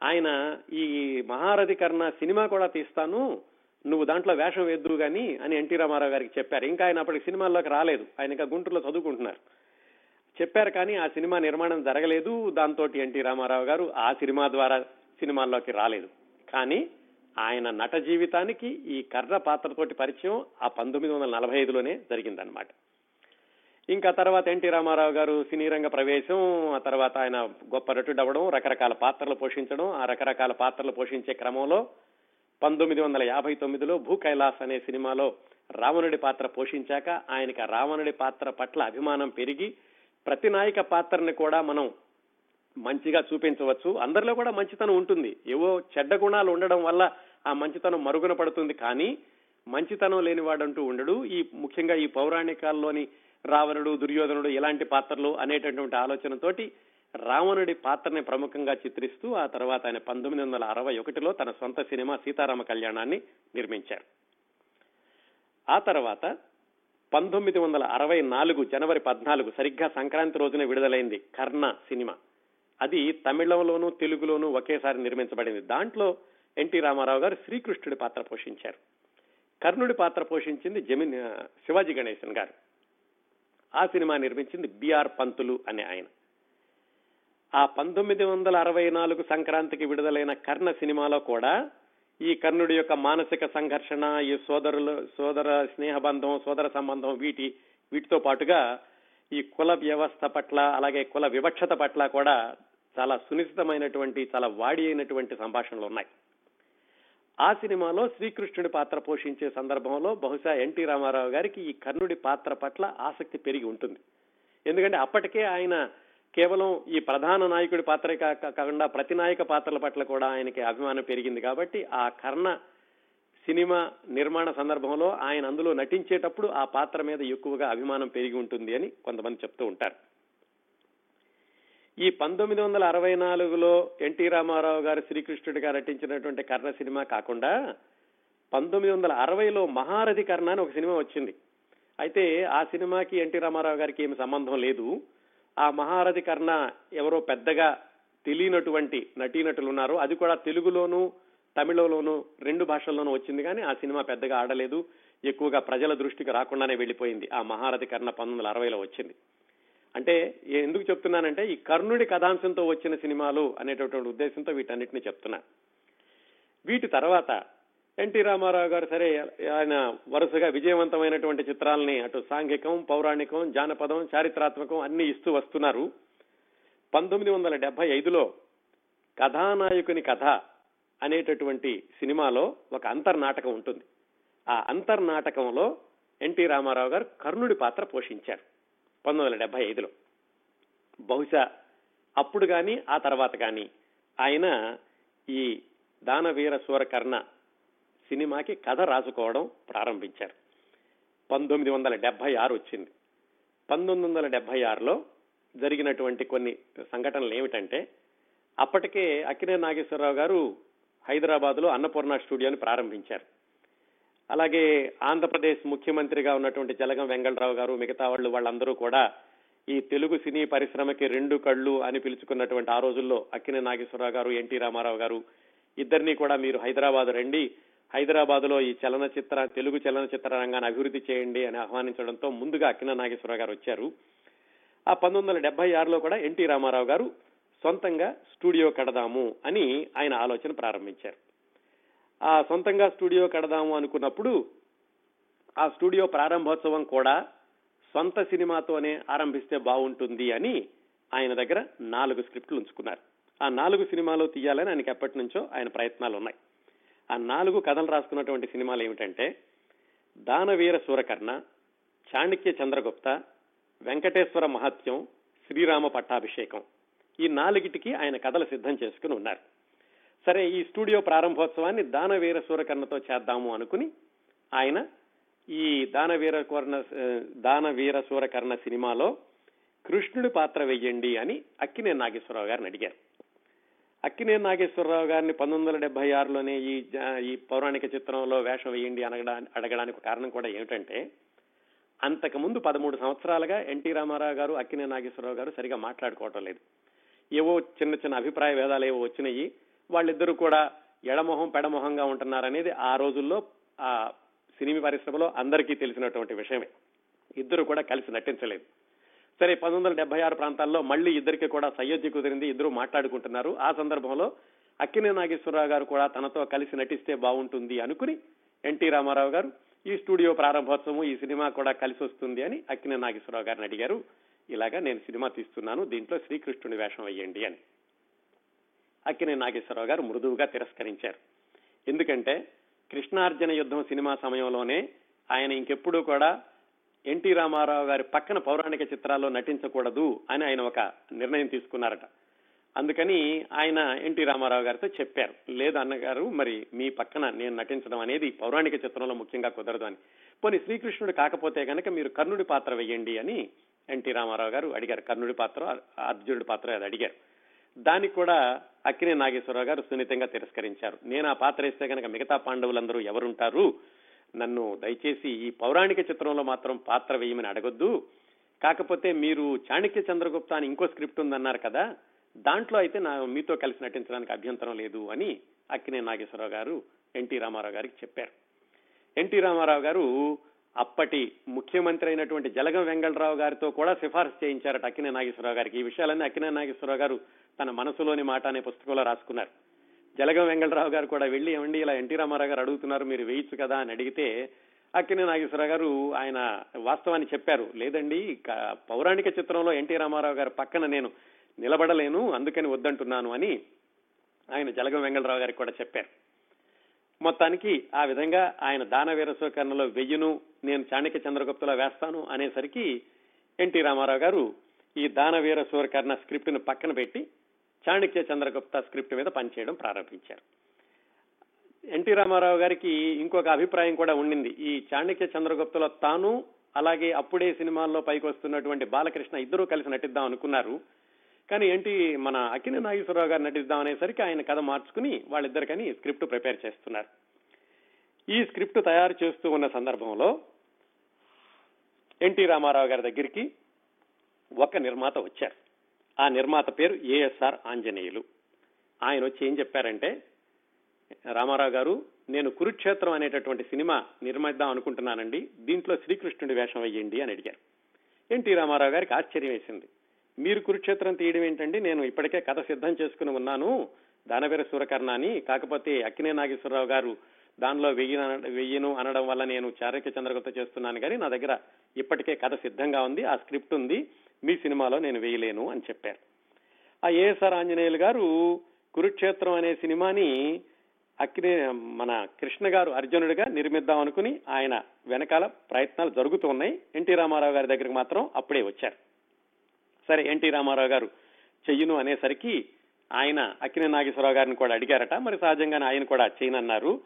ఆయన ఈ మహారథి కర్ణ సినిమా కూడా తీస్తాను. నువ్వు దాంట్లో వేషం వేద్దురు గాని అని ఎన్టీ రామారావు గారికి చెప్పారు. ఇంకా ఆయన అప్పటికి సినిమాల్లోకి రాలేదు. ఆయన ఇంకా గుంటూరులో చదువుకుంటున్నారు. చెప్పారు కానీ ఆ సినిమా నిర్మాణం జరగలేదు. దాంతో ఎన్టీ రామారావు గారు ఆ సినిమా ద్వారా సినిమాల్లోకి రాలేదు. కానీ ఆయన నట జీవితానికి ఈ కర్ర పాత్రతోటి పరిచయం ఆ పంతొమ్మిది వందల నలభై ఐదులోనే జరిగిందనమాట ఇంకా తర్వాత ఎన్టీ రామారావు గారు సినీ రంగ ప్రవేశం ఆ తర్వాత ఆయన గొప్ప నటుడు అవ్వడం రకరకాల పాత్రలు పోషించడం ఆ రకరకాల పాత్రలు పోషించే క్రమంలో పంతొమ్మిది వందల యాభై తొమ్మిదిలో భూ కైలాస్ అనే సినిమాలో రావణుడి పాత్ర పోషించాక ఆయనకి రావణుడి పాత్ర పట్ల అభిమానం పెరిగి ప్రతి నాయక పాత్రని కూడా మనం మంచిగా చూపించవచ్చు. అందరిలో కూడా మంచితనం ఉంటుంది. ఏవో చెడ్డ గుణాలు ఉండడం వల్ల ఆ మంచితనం మరుగున పడుతుంది. కానీ మంచితనం లేనివాడంటూ ఉండడు. ఈ ముఖ్యంగా ఈ పౌరాణికాల్లోని రావణుడు దుర్యోధనుడు ఇలాంటి పాత్రలు అనేటటువంటి ఆలోచనతోటి రావణుడి పాత్రని ప్రముఖంగా చిత్రిస్తూ ఆ తర్వాత ఆయన పంతొమ్మిది వందల అరవై ఒకటిలో తన సొంత సినిమా సీతారామ కళ్యాణాన్ని నిర్మించారు. ఆ తర్వాత పంతొమ్మిది వందల అరవై నాలుగు జనవరి పద్నాలుగు సరిగ్గా సంక్రాంతి రోజున విడుదలైంది కర్ణ సినిమా. అది తమిళంలోనూ తెలుగులోనూ ఒకేసారి నిర్మించబడింది. దాంట్లో ఎన్టీ రామారావు గారు శ్రీకృష్ణుడి పాత్ర పోషించారు. కర్ణుడి పాత్ర పోషించింది జమిన్ శివాజీ గణేశన్ గారు. ఆ సినిమా నిర్మించింది బిఆర్ పంతులు అనే ఆయన. ఆ పంతొమ్మిది వందల అరవై నాలుగు సంక్రాంతికి విడుదలైన కర్ణ సినిమాలో కూడా ఈ కర్ణుడి యొక్క మానసిక సంఘర్షణ ఈ సోదరులు సోదర స్నేహబంధం సోదర సంబంధం వీటి వీటితో పాటుగా ఈ కుల వ్యవస్థ పట్ల అలాగే కుల వివక్షత పట్ల కూడా చాలా సునిశ్చితమైనటువంటి చాలా వాడి అయినటువంటి సంభాషణలు ఉన్నాయి. ఆ సినిమాలో శ్రీకృష్ణుడి పాత్ర పోషించే సందర్భంలో బహుశా ఎన్టీ రామారావు గారికి ఈ కర్ణుడి పాత్ర పట్ల ఆసక్తి పెరిగి ఉంటుంది. ఎందుకంటే అప్పటికే ఆయన కేవలం ఈ ప్రధాన నాయకుడి పాత్ర కాకుండా ప్రతి నాయక పాత్రల పట్ల కూడా ఆయనకి అభిమానం పెరిగింది కాబట్టి ఆ కర్ణ సినిమా నిర్మాణ సందర్భంలో ఆయన అందులో నటించేటప్పుడు ఆ పాత్ర మీద ఎక్కువగా అభిమానం పెరిగి ఉంటుంది అని కొంతమంది చెప్తూ ఉంటారు. ఈ పంతొమ్మిది వందల అరవై నాలుగులో ఎన్టీ రామారావు గారు శ్రీకృష్ణుడిగా నటించినటువంటి కర్ణ సినిమా కాకుండా పంతొమ్మిది వందల అరవైలో మహారథి కర్ణ అని ఒక సినిమా వచ్చింది. అయితే ఆ సినిమాకి ఎన్టీ రామారావు గారికి ఏమి సంబంధం లేదు. ఆ మహారథి కర్ణ ఎవరో పెద్దగా తెలియనటువంటి నటీనటులు ఉన్నారు. అది కూడా తెలుగులోను తమిళలోను రెండు భాషల్లోనూ వచ్చింది కానీ ఆ సినిమా పెద్దగా ఆడలేదు. ఎక్కువగా ప్రజల దృష్టికి రాకుండానే వెళ్ళిపోయింది. ఆ మహారథి కర్ణ పంతొమ్మిది వందల అరవైలో వచ్చింది. అంటే ఎందుకు చెప్తున్నానంటే ఈ కర్ణుడి కథాంశంతో వచ్చిన సినిమాలు అనేటటువంటి ఉద్దేశంతో వీటన్నిటిని చెప్తున్నా. వీటి తర్వాత ఎన్టీ రామారావు గారు సరే ఆయన వరుసగా విజయవంతమైనటువంటి చిత్రాలని అటు సాంఘికం పౌరాణికం జానపదం చారిత్రాత్మకం అన్ని ఇస్తూ వస్తున్నారు. పంతొమ్మిది వందల డెబ్బై ఐదులో కథానాయకుని కథ అనేటటువంటి సినిమాలో ఒక అంతర్నాటకం ఉంటుంది. ఆ అంతర్నాటకంలో ఎన్టీ రామారావు గారు కర్ణుడి పాత్ర పోషించారు పంతొమ్మిది వందల డెబ్బై ఐదులో. బహుశా అప్పుడు కానీ ఆ తర్వాత కానీ ఆయన ఈ దానవీర సూరకర్ణ సినిమాకి కథ రాసుకోవడం ప్రారంభించారు. పంతొమ్మిది వందల డెబ్బై ఆరు వచ్చింది. పంతొమ్మిది వందల డెబ్బై ఆరులో జరిగినటువంటి కొన్ని సంఘటనలు ఏమిటంటే అప్పటికే అక్కినే నాగేశ్వరరావు గారు హైదరాబాద్లో అన్నపూర్ణ స్టూడియోని ప్రారంభించారు. అలాగే ఆంధ్రప్రదేశ్ ముఖ్యమంత్రిగా ఉన్నటువంటి జలగం వెంగళరావు గారు మిగతా వాళ్ళు వాళ్ళందరూ కూడా ఈ తెలుగు సినీ పరిశ్రమకి రెండు కళ్ళు అని పిలుచుకున్నటువంటి ఆ రోజుల్లో అక్కినే నాగేశ్వరరావు గారు ఎన్టీ రామారావు గారు ఇద్దరిని కూడా మీరు హైదరాబాద్ రండి హైదరాబాద్లో ఈ చలనచిత్ర తెలుగు చలనచిత్ర రంగాన్ని అభివృద్ధి చేయండి అని ఆహ్వానించడంతో ముందుగా అక్కిన నాగేశ్వరరావు గారు వచ్చారు. ఆ పంతొమ్మిది వందల డెబ్బై ఆరులో కూడా ఎన్టీ రామారావు గారు సొంతంగా స్టూడియో కడదాము అని ఆయన ఆలోచన ప్రారంభించారు. ఆ సొంతంగా స్టూడియో కడదాము అనుకున్నప్పుడు ఆ స్టూడియో ప్రారంభోత్సవం కూడా సొంత సినిమాతోనే ఆరంభిస్తే బాగుంటుంది అని ఆయన దగ్గర నాలుగు స్క్రిప్ట్లు ఉంచుకున్నారు. ఆ నాలుగు సినిమాలు తీయాలని ఆయనకి ఎప్పటి నుంచో ఆయన ప్రయత్నాలు ఉన్నాయి ఆ నాలుగు కథలు రాసుకున్నటువంటి సినిమాలు ఏమిటంటే దానవీర సూరకర్ణ చాణక్య చంద్రగుప్త వెంకటేశ్వర మహత్యం శ్రీరామ పట్టాభిషేకం. ఈ నాలుగిటికి ఆయన కథలు సిద్ధం చేసుకుని ఉన్నారు. సరే ఈ స్టూడియో ప్రారంభోత్సవాన్ని దానవీర సూరకర్ణతో చేద్దాము అనుకుని ఆయన ఈ దానవీర కర్ణ దానవీర సూరకర్ణ సినిమాలో కృష్ణుడి పాత్ర వెయ్యండి అని అక్కినే నాగేశ్వరరావు గారిని అడిగారు. అక్కినే నాగేశ్వరరావు గారిని పంతొమ్మిది వందల డెబ్బై ఆరులోనే ఈ ఈ పౌరాణిక చిత్రంలో వేషం వేయండి అనగడా అడగడానికి కారణం కూడా ఏమిటంటే అంతకుముందు పదమూడు సంవత్సరాలుగా ఎన్టీ రామారావు గారు అక్కినే నాగేశ్వరరావు గారు సరిగా మాట్లాడుకోవటం లేదు. ఏవో చిన్న చిన్న అభిప్రాయ భేదాలు ఏవో వచ్చినాయి. వాళ్ళిద్దరూ కూడా ఎడమొహం పెడమొహంగా ఉంటున్నారనేది ఆ రోజుల్లో ఆ సినిమా పరిశ్రమలో అందరికీ తెలిసినటువంటి విషయమే. ఇద్దరు కూడా కలిసి నటించలేదు. సరే పంతొమ్మిది వందల డెబ్బై ఆరు ప్రాంతాల్లో మళ్ళీ ఇద్దరికి కూడా సయోధ్య కుదిరింది. ఇద్దరు మాట్లాడుకుంటున్నారు. ఆ సందర్భంలో అక్కినే నాగేశ్వరరావు గారు కూడా తనతో కలిసి నటిస్తే బాగుంటుంది అనుకుని ఎన్టీ రామారావు గారు ఈ స్టూడియో ప్రారంభోత్సవం ఈ సినిమా కూడా కలిసి వస్తుంది అని అక్కినే నాగేశ్వరరావు గారిని అడిగారు. ఇలాగా నేను సినిమా తీస్తున్నాను దీంట్లో శ్రీకృష్ణుడి వేషం వేయండి అని. అక్కినే నాగేశ్వరరావు గారు మృదువుగా తిరస్కరించారు. ఎందుకంటే కృష్ణార్జున యుద్ధం సినిమా సమయంలోనే ఆయన ఇంకెప్పుడూ కూడా ఎన్టీ రామారావు గారి పక్కన పౌరాణిక చిత్రాల్లో నటించకూడదు అని ఆయన ఒక నిర్ణయం తీసుకున్నారట. అందుకని ఆయన ఎన్టీ రామారావు గారితో చెప్పారు. లేదు అన్నగారు మరి మీ పక్కన నేను నటించడం అనేది పౌరాణిక చిత్రంలో ముఖ్యంగా కుదరదు అని. పోనీ శ్రీకృష్ణుడు కాకపోతే కనుక మీరు కర్ణుడి పాత్ర వేయండి అని ఎన్టీ రామారావు గారు అడిగారు. కర్ణుడి పాత్ర అర్జునుడి పాత్ర అది అడిగారు. దానికి కూడా అక్కినే నాగేశ్వరరావు గారు సున్నితంగా తిరస్కరించారు. నేను ఆ పాత్ర వేస్తే కనుక మిగతా పాండవులందరూ ఎవరుంటారు? నన్ను దయచేసి ఈ పౌరాణిక చిత్రంలో మాత్రం పాత్ర వేయమని అడగొద్దు. కాకపోతే మీరు చాణక్య చంద్రగుప్త అని ఇంకో స్క్రిప్ట్ ఉందన్నారు కదా దాంట్లో అయితే నా మీతో కలిసి నటించడానికి అభ్యంతరం లేదు అని అక్కినే నాగేశ్వరరావు గారు ఎన్టీ రామారావు గారికి చెప్పారు. ఎన్టీ రామారావు గారు అప్పటి ముఖ్యమంత్రి అయినటువంటి జలగం వెంగళరావు గారితో కూడా సిఫార్సు చేయించారట అక్కినే నాగేశ్వరరావు గారికి. ఈ విషయాలన్నీ అక్కినే నాగేశ్వరరావు గారు తన మనసులోని మాట అనే పుస్తకంలో రాసుకున్నారు. జలగం వెంగళరావు గారు కూడా వెళ్ళి ఏమండి ఇలా ఎన్టీ రామారావు గారు అడుగుతున్నారు మీరు వేయచ్చు కదా అని అడిగితే అక్కినే నాగేశ్వరరావు గారు ఆయన వాస్తవాన్ని చెప్పారు. లేదండి పౌరాణిక చిత్రంలో ఎన్టీ రామారావు గారు పక్కన నేను నిలబడలేను అందుకని వద్దంటున్నాను అని ఆయన జలగం వెంగళరావు గారికి కూడా చెప్పారు. మొత్తానికి ఆ విధంగా ఆయన దానవీర స్వీకరణలో వెయ్యను నేను చాణక్య చంద్రగుప్తలో వేస్తాను అనేసరికి ఎన్టీ రామారావు గారు ఈ దానవీర సూరకర్ణ స్క్రిప్ట్ను పక్కన పెట్టి చాణక్య చంద్రగుప్త స్క్రిప్ట్ మీద పనిచేయడం ప్రారంభించారు. ఎన్టీ రామారావు గారికి ఇంకొక అభిప్రాయం కూడా ఉండింది. ఈ చాణక్య చంద్రగుప్తలో తాను అలాగే అప్పుడే సినిమాల్లో పైకి వస్తున్నటువంటి బాలకృష్ణ ఇద్దరూ కలిసి నటిద్దాం అనుకున్నారు. కానీ ఏంటి మన అకిన నాగేశ్వరరావు గారు నటిద్దాం అనేసరికి ఆయన కథ మార్చుకుని వాళ్ళిద్దరికని స్క్రిప్ట్ ప్రిపేర్ చేస్తున్నారు. ఈ స్క్రిప్ట్ తయారు చేస్తూ ఉన్న సందర్భంలో ఎన్టీ రామారావు గారి దగ్గరికి ఒక నిర్మాత వచ్చారు. ఆ నిర్మాత పేరు ఏఎస్ఆర్ ఆంజనేయులు. ఆయన వచ్చి ఏం చెప్పారంటే రామారావు గారు నేను కురుక్షేత్రం అనేటటువంటి సినిమా నిర్మిద్దాం అనుకుంటున్నానండి దీంట్లో శ్రీకృష్ణుడి వేషం వేయండి అని అడిగారు. ఎన్టీ రామారావు గారికి ఆశ్చర్యం వేసింది. మీరు కురుక్షేత్రం తీయడం ఏంటండి? నేను ఇప్పటికే కథ సిద్ధం చేసుకుని ఉన్నాను. దానవీర సూరకర్ణ అని కాకపోతే అక్కినే నాగేశ్వరరావు గారు దానిలో వెయ్యి వెయ్యిను అనడం వల్ల నేను చారక్య చంద్రగుప్త చేస్తున్నాను కానీ నా దగ్గర ఇప్పటికే కథ సిద్ధంగా ఉంది ఆ స్క్రిప్ట్ ఉంది మీ సినిమాలో నేను వేయలేను అని చెప్పారు. ఆ ఏఎస్ఆర్ ఆంజనేయులు గారు కురుక్షేత్రం అనే సినిమాని అక్కినే మన కృష్ణ గారు అర్జునుడిగా నిర్మిద్దాం అనుకుని ఆయన వెనకాల ప్రయత్నాలు జరుగుతూ ఉన్నాయి. ఎన్టీ రామారావు గారి దగ్గరికి మాత్రం అప్పుడే వచ్చారు. సరే ఎన్టీ రామారావు గారు చెయ్యను అనేసరికి ఆయన అక్కినే నాగేశ్వరరావు గారిని కూడా అడిగారట. మరి సహజంగానే ఆయన కూడా చేయనన్నారు.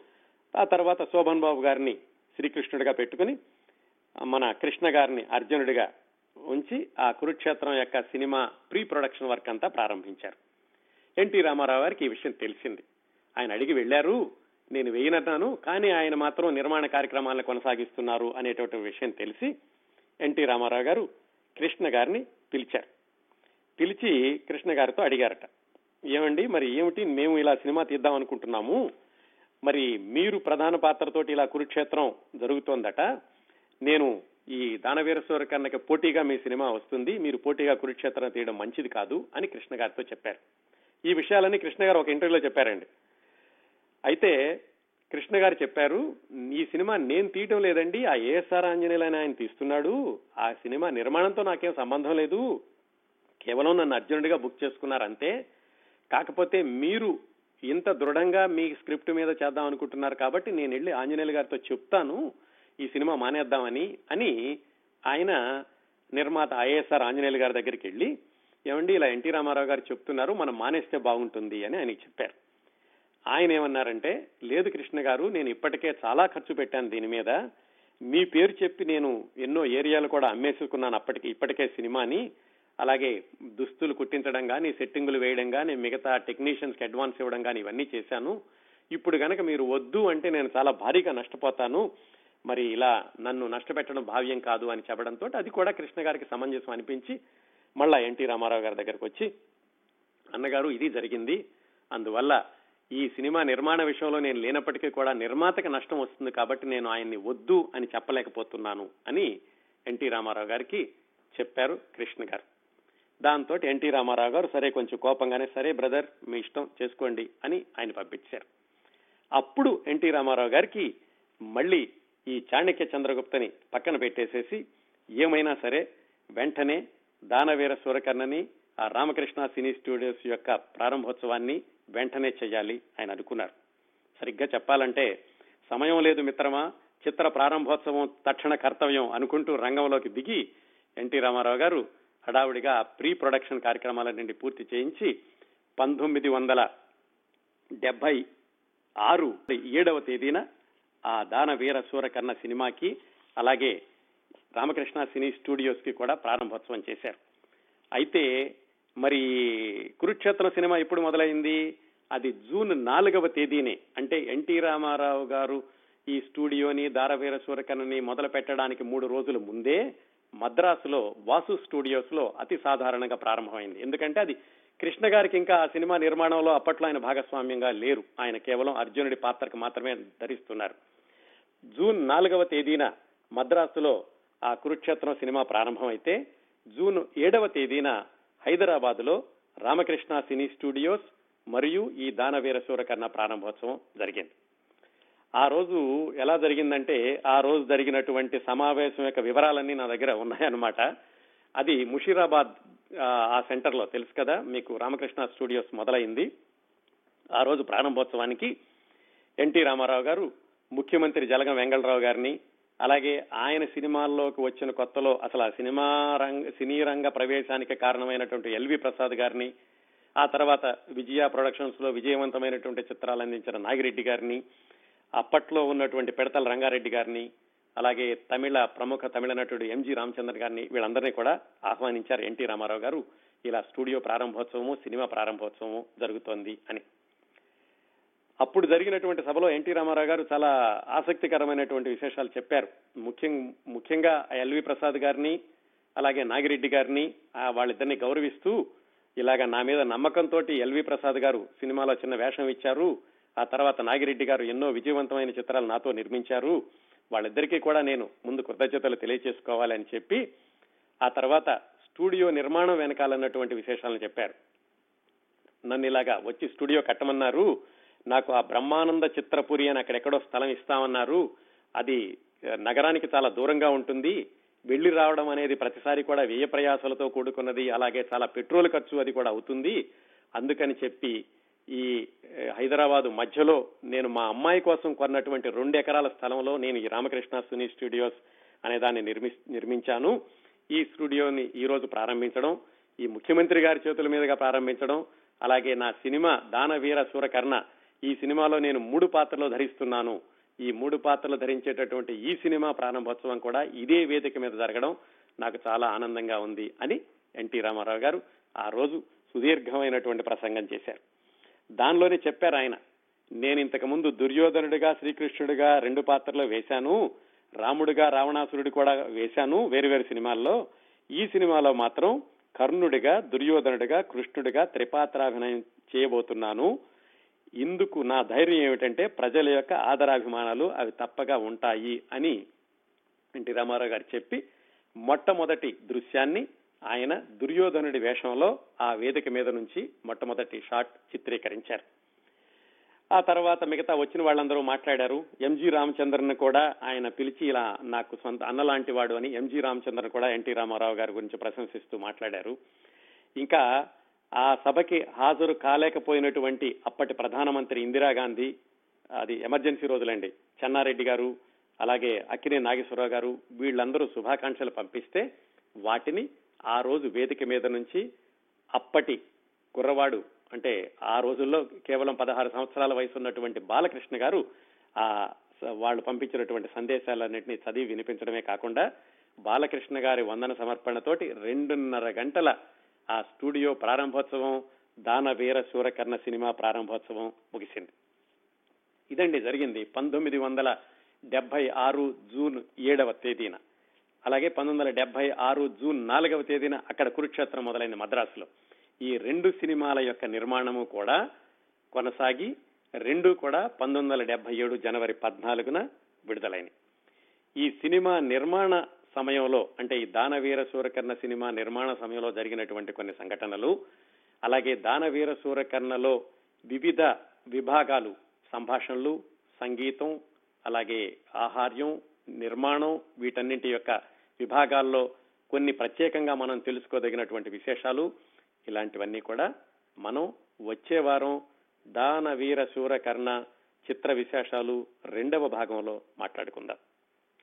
ఆ తర్వాత శోభన్ బాబు గారిని శ్రీకృష్ణుడిగా పెట్టుకుని మన కృష్ణ గారిని అర్జునుడిగా ఉంచి ఆ కురుక్షేత్రం యొక్క సినిమా ప్రీ ప్రొడక్షన్ వర్క్ అంతా ప్రారంభించారు. ఎన్టీ రామారావు గారికి ఈ విషయం తెలిసింది. ఆయన అడిగి వెళ్ళారు నేను వేయనన్నాను కానీ ఆయన మాత్రం నిర్మాణ కార్యక్రమాలను కొనసాగిస్తున్నారు అనేటువంటి విషయం తెలిసి ఎన్టీ రామారావు గారు కృష్ణ గారిని పిలిచారు. పిలిచి కృష్ణ గారితో అడిగారట ఏమండి మరి ఏమిటి? మేము ఇలా సినిమా తీద్దాం అనుకుంటున్నాము. మరి మీరు ప్రధాన పాత్రతోటి ఇలా కురుక్షేత్రం జరుగుతోందట. నేను ఈ దానవీరేశ్వర కన్నకి పోటీగా మీ సినిమా వస్తుంది. మీరు పోటీగా కురుక్షేత్రం తీయడం మంచిది కాదు అని కృష్ణ గారితో చెప్పారు. ఈ విషయాలన్నీ కృష్ణ గారు ఒక ఇంటర్వ్యూలో చెప్పారండి. అయితే కృష్ణ గారు చెప్పారు ఈ సినిమా నేను తీయటం లేదండి. ఆ ఏఎస్ఆర్ ఆంజనేయులు అని ఆయన తీస్తున్నాడు. ఆ సినిమా నిర్మాణంతో నాకేం సంబంధం లేదు. కేవలం నన్ను అర్జునుడిగా బుక్ చేసుకున్నారు అంతే కాకపోతే మీరు ఇంత దృఢంగా మీ స్క్రిప్ట్ మీద చేద్దాం అనుకుంటున్నారు కాబట్టి నేను వెళ్ళి ఆంజనేయులు గారితో చెప్తాను ఈ సినిమా మానేద్దామని అని ఆయన నిర్మాత ఐఎస్ఆర్ ఆంజనేయులు గారి దగ్గరికి వెళ్ళి ఏమండి ఇలా ఎన్టీ రామారావు గారు చెప్తున్నారు మనం మానేస్తే బాగుంటుంది అని ఆయనకి చెప్పారు. ఆయన ఏమన్నారంటే లేదు కృష్ణ గారు నేను ఇప్పటికే చాలా ఖర్చు పెట్టాను దీని మీద. మీ పేరు చెప్పి నేను ఎన్నో ఏరియాలు కూడా అమ్మేసుకున్నాను అప్పటికి ఇప్పటికే సినిమాని. అలాగే దుస్తులు కుట్టించడం కానీ సెట్టింగులు వేయడం కానీ మిగతా టెక్నీషియన్స్కి అడ్వాన్స్ ఇవ్వడం కానీ ఇవన్నీ చేశాను. ఇప్పుడు కనుక మీరు వద్దు అంటే నేను చాలా భారీగా నష్టపోతాను. మరి ఇలా నన్ను నష్టపెట్టడం భావ్యం కాదు అని చెప్పడంతో అది కూడా కృష్ణ గారికి సమంజసం అనిపించి మళ్ళా ఎన్టీ రామారావు గారి దగ్గరకు వచ్చి అన్నగారు ఇది జరిగింది. అందువల్ల ఈ సినిమా నిర్మాణ విషయంలో నేను లేనప్పటికీ కూడా నిర్మాతకి నష్టం వస్తుంది కాబట్టి నేను ఆయన్ని వద్దు అని చెప్పలేకపోతున్నాను అని ఎన్టీ రామారావు గారికి చెప్పారు కృష్ణ గారు. దాంతో ఎన్టీ రామారావు గారు సరే కొంచెం కోపంగానే సరే బ్రదర్ మీ ఇష్టం చేసుకోండి అని ఆయన పంపించారు. అప్పుడు ఎన్టీ రామారావు గారికి మళ్ళీ ఈ చాణక్య చంద్రగుప్తని పక్కన పెట్టేసేసి ఏమైనా సరే వెంటనే దానవీర సూరకర్ణని ఆ రామకృష్ణ సినీ స్టూడియోస్ యొక్క ప్రారంభోత్సవాన్ని వెంటనే చేయాలి ఆయన అనుకున్నారు. సరిగ్గా చెప్పాలంటే సమయం లేదు మిత్రమా చిత్ర ప్రారంభోత్సవం తక్షణ కర్తవ్యం అనుకుంటూ రంగంలోకి దిగి ఎన్టీ రామారావు గారు హడావుడిగా ప్రీ ప్రొడక్షన్ కార్యక్రమాలన్నింటి పూర్తి చేయించి పంతొమ్మిది వందల డెబ్బై ఆరు ఏడవ తేదీన ఆ దాన వీర సూరకర్ణ సినిమాకి అలాగే రామకృష్ణ సినీ స్టూడియోస్కి కూడా ప్రారంభోత్సవం చేశారు. అయితే మరి కురుక్షేత్రం సినిమా ఎప్పుడు మొదలైంది? అది జూన్ నాలుగవ తేదీనే. అంటే ఎన్టీ రామారావు గారు ఈ స్టూడియోని దారవీర సూరకర్ణని మొదలు పెట్టడానికి మూడు రోజుల ముందే మద్రాసులో వాసు స్టూడియోస్లో అతి సాధారణంగా ప్రారంభమైంది. ఎందుకంటే అది కృష్ణ గారికి ఇంకా ఆ సినిమా నిర్మాణంలో అప్పట్లో ఆయన భాగస్వామ్యంగా లేరు. ఆయన కేవలం అర్జునుడి పాత్రకు మాత్రమే ధరిస్తున్నారు. జూన్ నాలుగవ తేదీన మద్రాసులో ఆ కురుక్షేత్రం సినిమా ప్రారంభమైతే జూన్ ఏడవ తేదీన హైదరాబాద్లో రామకృష్ణ సినీ స్టూడియోస్ మరియు ఈ దానవీర సూరకర్ణ ప్రారంభోత్సవం జరిగింది. ఆ రోజు ఎలా జరిగిందంటే ఆ రోజు జరిగినటువంటి సమావేశం యొక్క వివరాలన్నీ నా దగ్గర ఉన్నాయన్నమాట. అది ముషీరాబాద్ ఆ సెంటర్లో తెలుసు కదా మీకు రామకృష్ణ స్టూడియోస్ మొదలైంది. ఆ రోజు ప్రారంభోత్సవానికి ఎన్టీ రామారావు గారు ముఖ్యమంత్రి జలగం వెంగళరావు గారిని అలాగే ఆయన సినిమాల్లోకి వచ్చిన కొత్తలో అసలు ఆ సినిమా రంగ సినీ రంగ ప్రవేశానికి కారణమైనటువంటి ఎల్వి ప్రసాద్ గారిని ఆ తర్వాత విజయ ప్రొడక్షన్స్లో విజయవంతమైనటువంటి చిత్రాలు అందించిన నాగిరెడ్డి గారిని అప్పట్లో ఉన్నటువంటి పెడతల రంగారెడ్డి గారిని అలాగే తమిళ ప్రముఖ తమిళ నటుడు ఎంజి రామచంద్ర గారిని వీళ్ళందరినీ కూడా ఆహ్వానించారు ఎన్టీ రామారావు గారు. ఇలా స్టూడియో ప్రారంభోత్సవము సినిమా ప్రారంభోత్సవము జరుగుతోంది అని. అప్పుడు జరిగినటువంటి సభలో ఎన్టీ రామారావు గారు చాలా ఆసక్తికరమైనటువంటి విశేషాలు చెప్పారు. ముఖ్యం ముఖ్యంగా ఎల్వి ప్రసాద్ గారిని అలాగే నాగిరెడ్డి గారిని వాళ్ళిద్దరిని గౌరవిస్తూ ఇలాగా నా మీద నమ్మకంతో ఎల్వి ప్రసాద్ గారు సినిమాలో చిన్న వేషం ఇచ్చారు. ఆ తర్వాత నాగిరెడ్డి గారు ఎన్నో విజయవంతమైన చిత్రాలు నాతో నిర్మించారు. వాళ్ళిద్దరికీ కూడా నేను ముందు కృతజ్ఞతలు తెలియచేసుకోవాలని చెప్పి ఆ తర్వాత స్టూడియో నిర్మాణం వెనకాలన్నటువంటి విశేషాలను చెప్పారు. నన్ను ఇలాగా వచ్చి స్టూడియో కట్టమన్నారు. నాకు ఆ బ్రహ్మానంద చిత్రపురి అని అక్కడెక్కడో స్థలం ఇస్తామన్నారు. అది నగరానికి చాలా దూరంగా ఉంటుంది. వెళ్ళి రావడం అనేది ప్రతిసారి కూడా వ్యయ ప్రయాసాలతో కూడుకున్నది. అలాగే చాలా పెట్రోల్ ఖర్చు అది కూడా అవుతుంది. అందుకని చెప్పి ఈ హైదరాబాద్ మధ్యలో నేను మా అమ్మాయి కోసం కొన్నటువంటి రెండు ఎకరాల స్థలంలో నేను ఈ రామకృష్ణ సునీ స్టూడియోస్ అనే దాన్ని నిర్మి నిర్మించాను. ఈ స్టూడియోని ఈ రోజు ప్రారంభించడం ఈ ముఖ్యమంత్రి గారి చేతుల మీదుగా ప్రారంభించడం అలాగే నా సినిమా దానవీర సూరకర్ణ ఈ సినిమాలో నేను మూడు పాత్రలు ధరిస్తున్నాను. ఈ మూడు పాత్రలు ధరించేటటువంటి ఈ సినిమా ప్రారంభోత్సవం కూడా ఇదే వేదిక మీద జరగడం నాకు చాలా ఆనందంగా ఉంది అని ఎన్టీ రామారావు గారు ఆ రోజు సుదీర్ఘమైనటువంటి ప్రసంగం చేశారు. దానిలోనే చెప్పారు ఆయన నేను ఇంతకు ముందు దుర్యోధనుడిగా శ్రీకృష్ణుడిగా రెండు పాత్రలు వేశాను రాముడిగా రావణాసురుడు కూడా వేశాను వేరు వేరు సినిమాల్లో. ఈ సినిమాలో మాత్రం కర్ణుడిగా దుర్యోధనుడిగా కృష్ణుడిగా త్రిపాత్రాభినయం చేయబోతున్నాను. ఇందుకు నా ధైర్యం ఏమిటంటే ప్రజల యొక్క ఆదరాభిమానాలు అవి తప్పగా ఉంటాయి అని ఎన్టీ రామారావు గారు చెప్పి మొట్టమొదటి దృశ్యాన్ని ఆయన దుర్యోధనుడి వేషంలో ఆ వేదిక మీద నుంచి మొట్టమొదటి షాట్ చిత్రీకరించారు. ఆ తర్వాత మిగతా వచ్చిన వాళ్ళందరూ మాట్లాడారు. ఎంజి రామచంద్రన్ కూడా ఆయన పిలిచి ఇలా నాకు సొంత అన్నలాంటి వాడు అని ఎంజి రామచంద్రన్ కూడా ఎన్టీ రామారావు గారి గురించి ప్రశంసిస్తూ మాట్లాడారు. ఇంకా ఆ సభకి హాజరు కాలేకపోయినటువంటి అప్పటి ప్రధానమంత్రి ఇందిరాగాంధీ అది ఎమర్జెన్సీ రోజులండి చెన్నారెడ్డి గారు అలాగే అక్కినే నాగేశ్వరరావు గారు వీళ్ళందరూ శుభాకాంక్షలు పంపిస్తే వాటిని ఆ రోజు వేదిక మీద నుంచి అప్పటి కుర్రవాడు అంటే ఆ రోజుల్లో కేవలం పదహారు సంవత్సరాల వయసు ఉన్నటువంటి బాలకృష్ణ గారు ఆ వాళ్ళు పంపించినటువంటి సందేశాలన్నింటినీ చదివి వినిపించడమే కాకుండా బాలకృష్ణ గారి వందన సమర్పణతోటి రెండున్నర గంటల ఆ స్టూడియో ప్రారంభోత్సవం దాన వీర శూరకర్ణ సినిమా ప్రారంభోత్సవం ముగిసింది. ఇదండి జరిగింది పంతొమ్మిది వందల డెబ్బై ఆరు జూన్ ఏడవ తేదీన. అలాగే పంతొమ్మిది వందల డెబ్బై ఆరు జూన్ నాలుగవ తేదీన అక్కడ కురుక్షేత్రం మొదలైన మద్రాసులో. ఈ రెండు సినిమాల యొక్క నిర్మాణము కూడా కొనసాగి రెండు కూడా పంతొమ్మిది వందల డెబ్బై ఏడు జనవరి పద్నాలుగున విడుదలైనవి ఈ సినిమా నిర్మాణ సమయంలో అంటే ఈ దానవీర సూరకర్ణ సినిమా నిర్మాణ సమయంలో జరిగినటువంటి కొన్ని సంఘటనలు అలాగే దానవీర సూరకర్ణలో వివిధ విభాగాలు సంభాషణలు సంగీతం అలాగే ఆహార్యం నిర్మాణం వీటన్నింటి యొక్క విభాగాల్లో కొన్ని ప్రత్యేకంగా మనం తెలుసుకోదగినటువంటి విశేషాలు. ఇలాంటివన్నీ కూడా మనం వచ్చే వారం దాన వీర శూరకర్ణ చిత్ర విశేషాలు రెండవ భాగంలో మాట్లాడుకుందాం.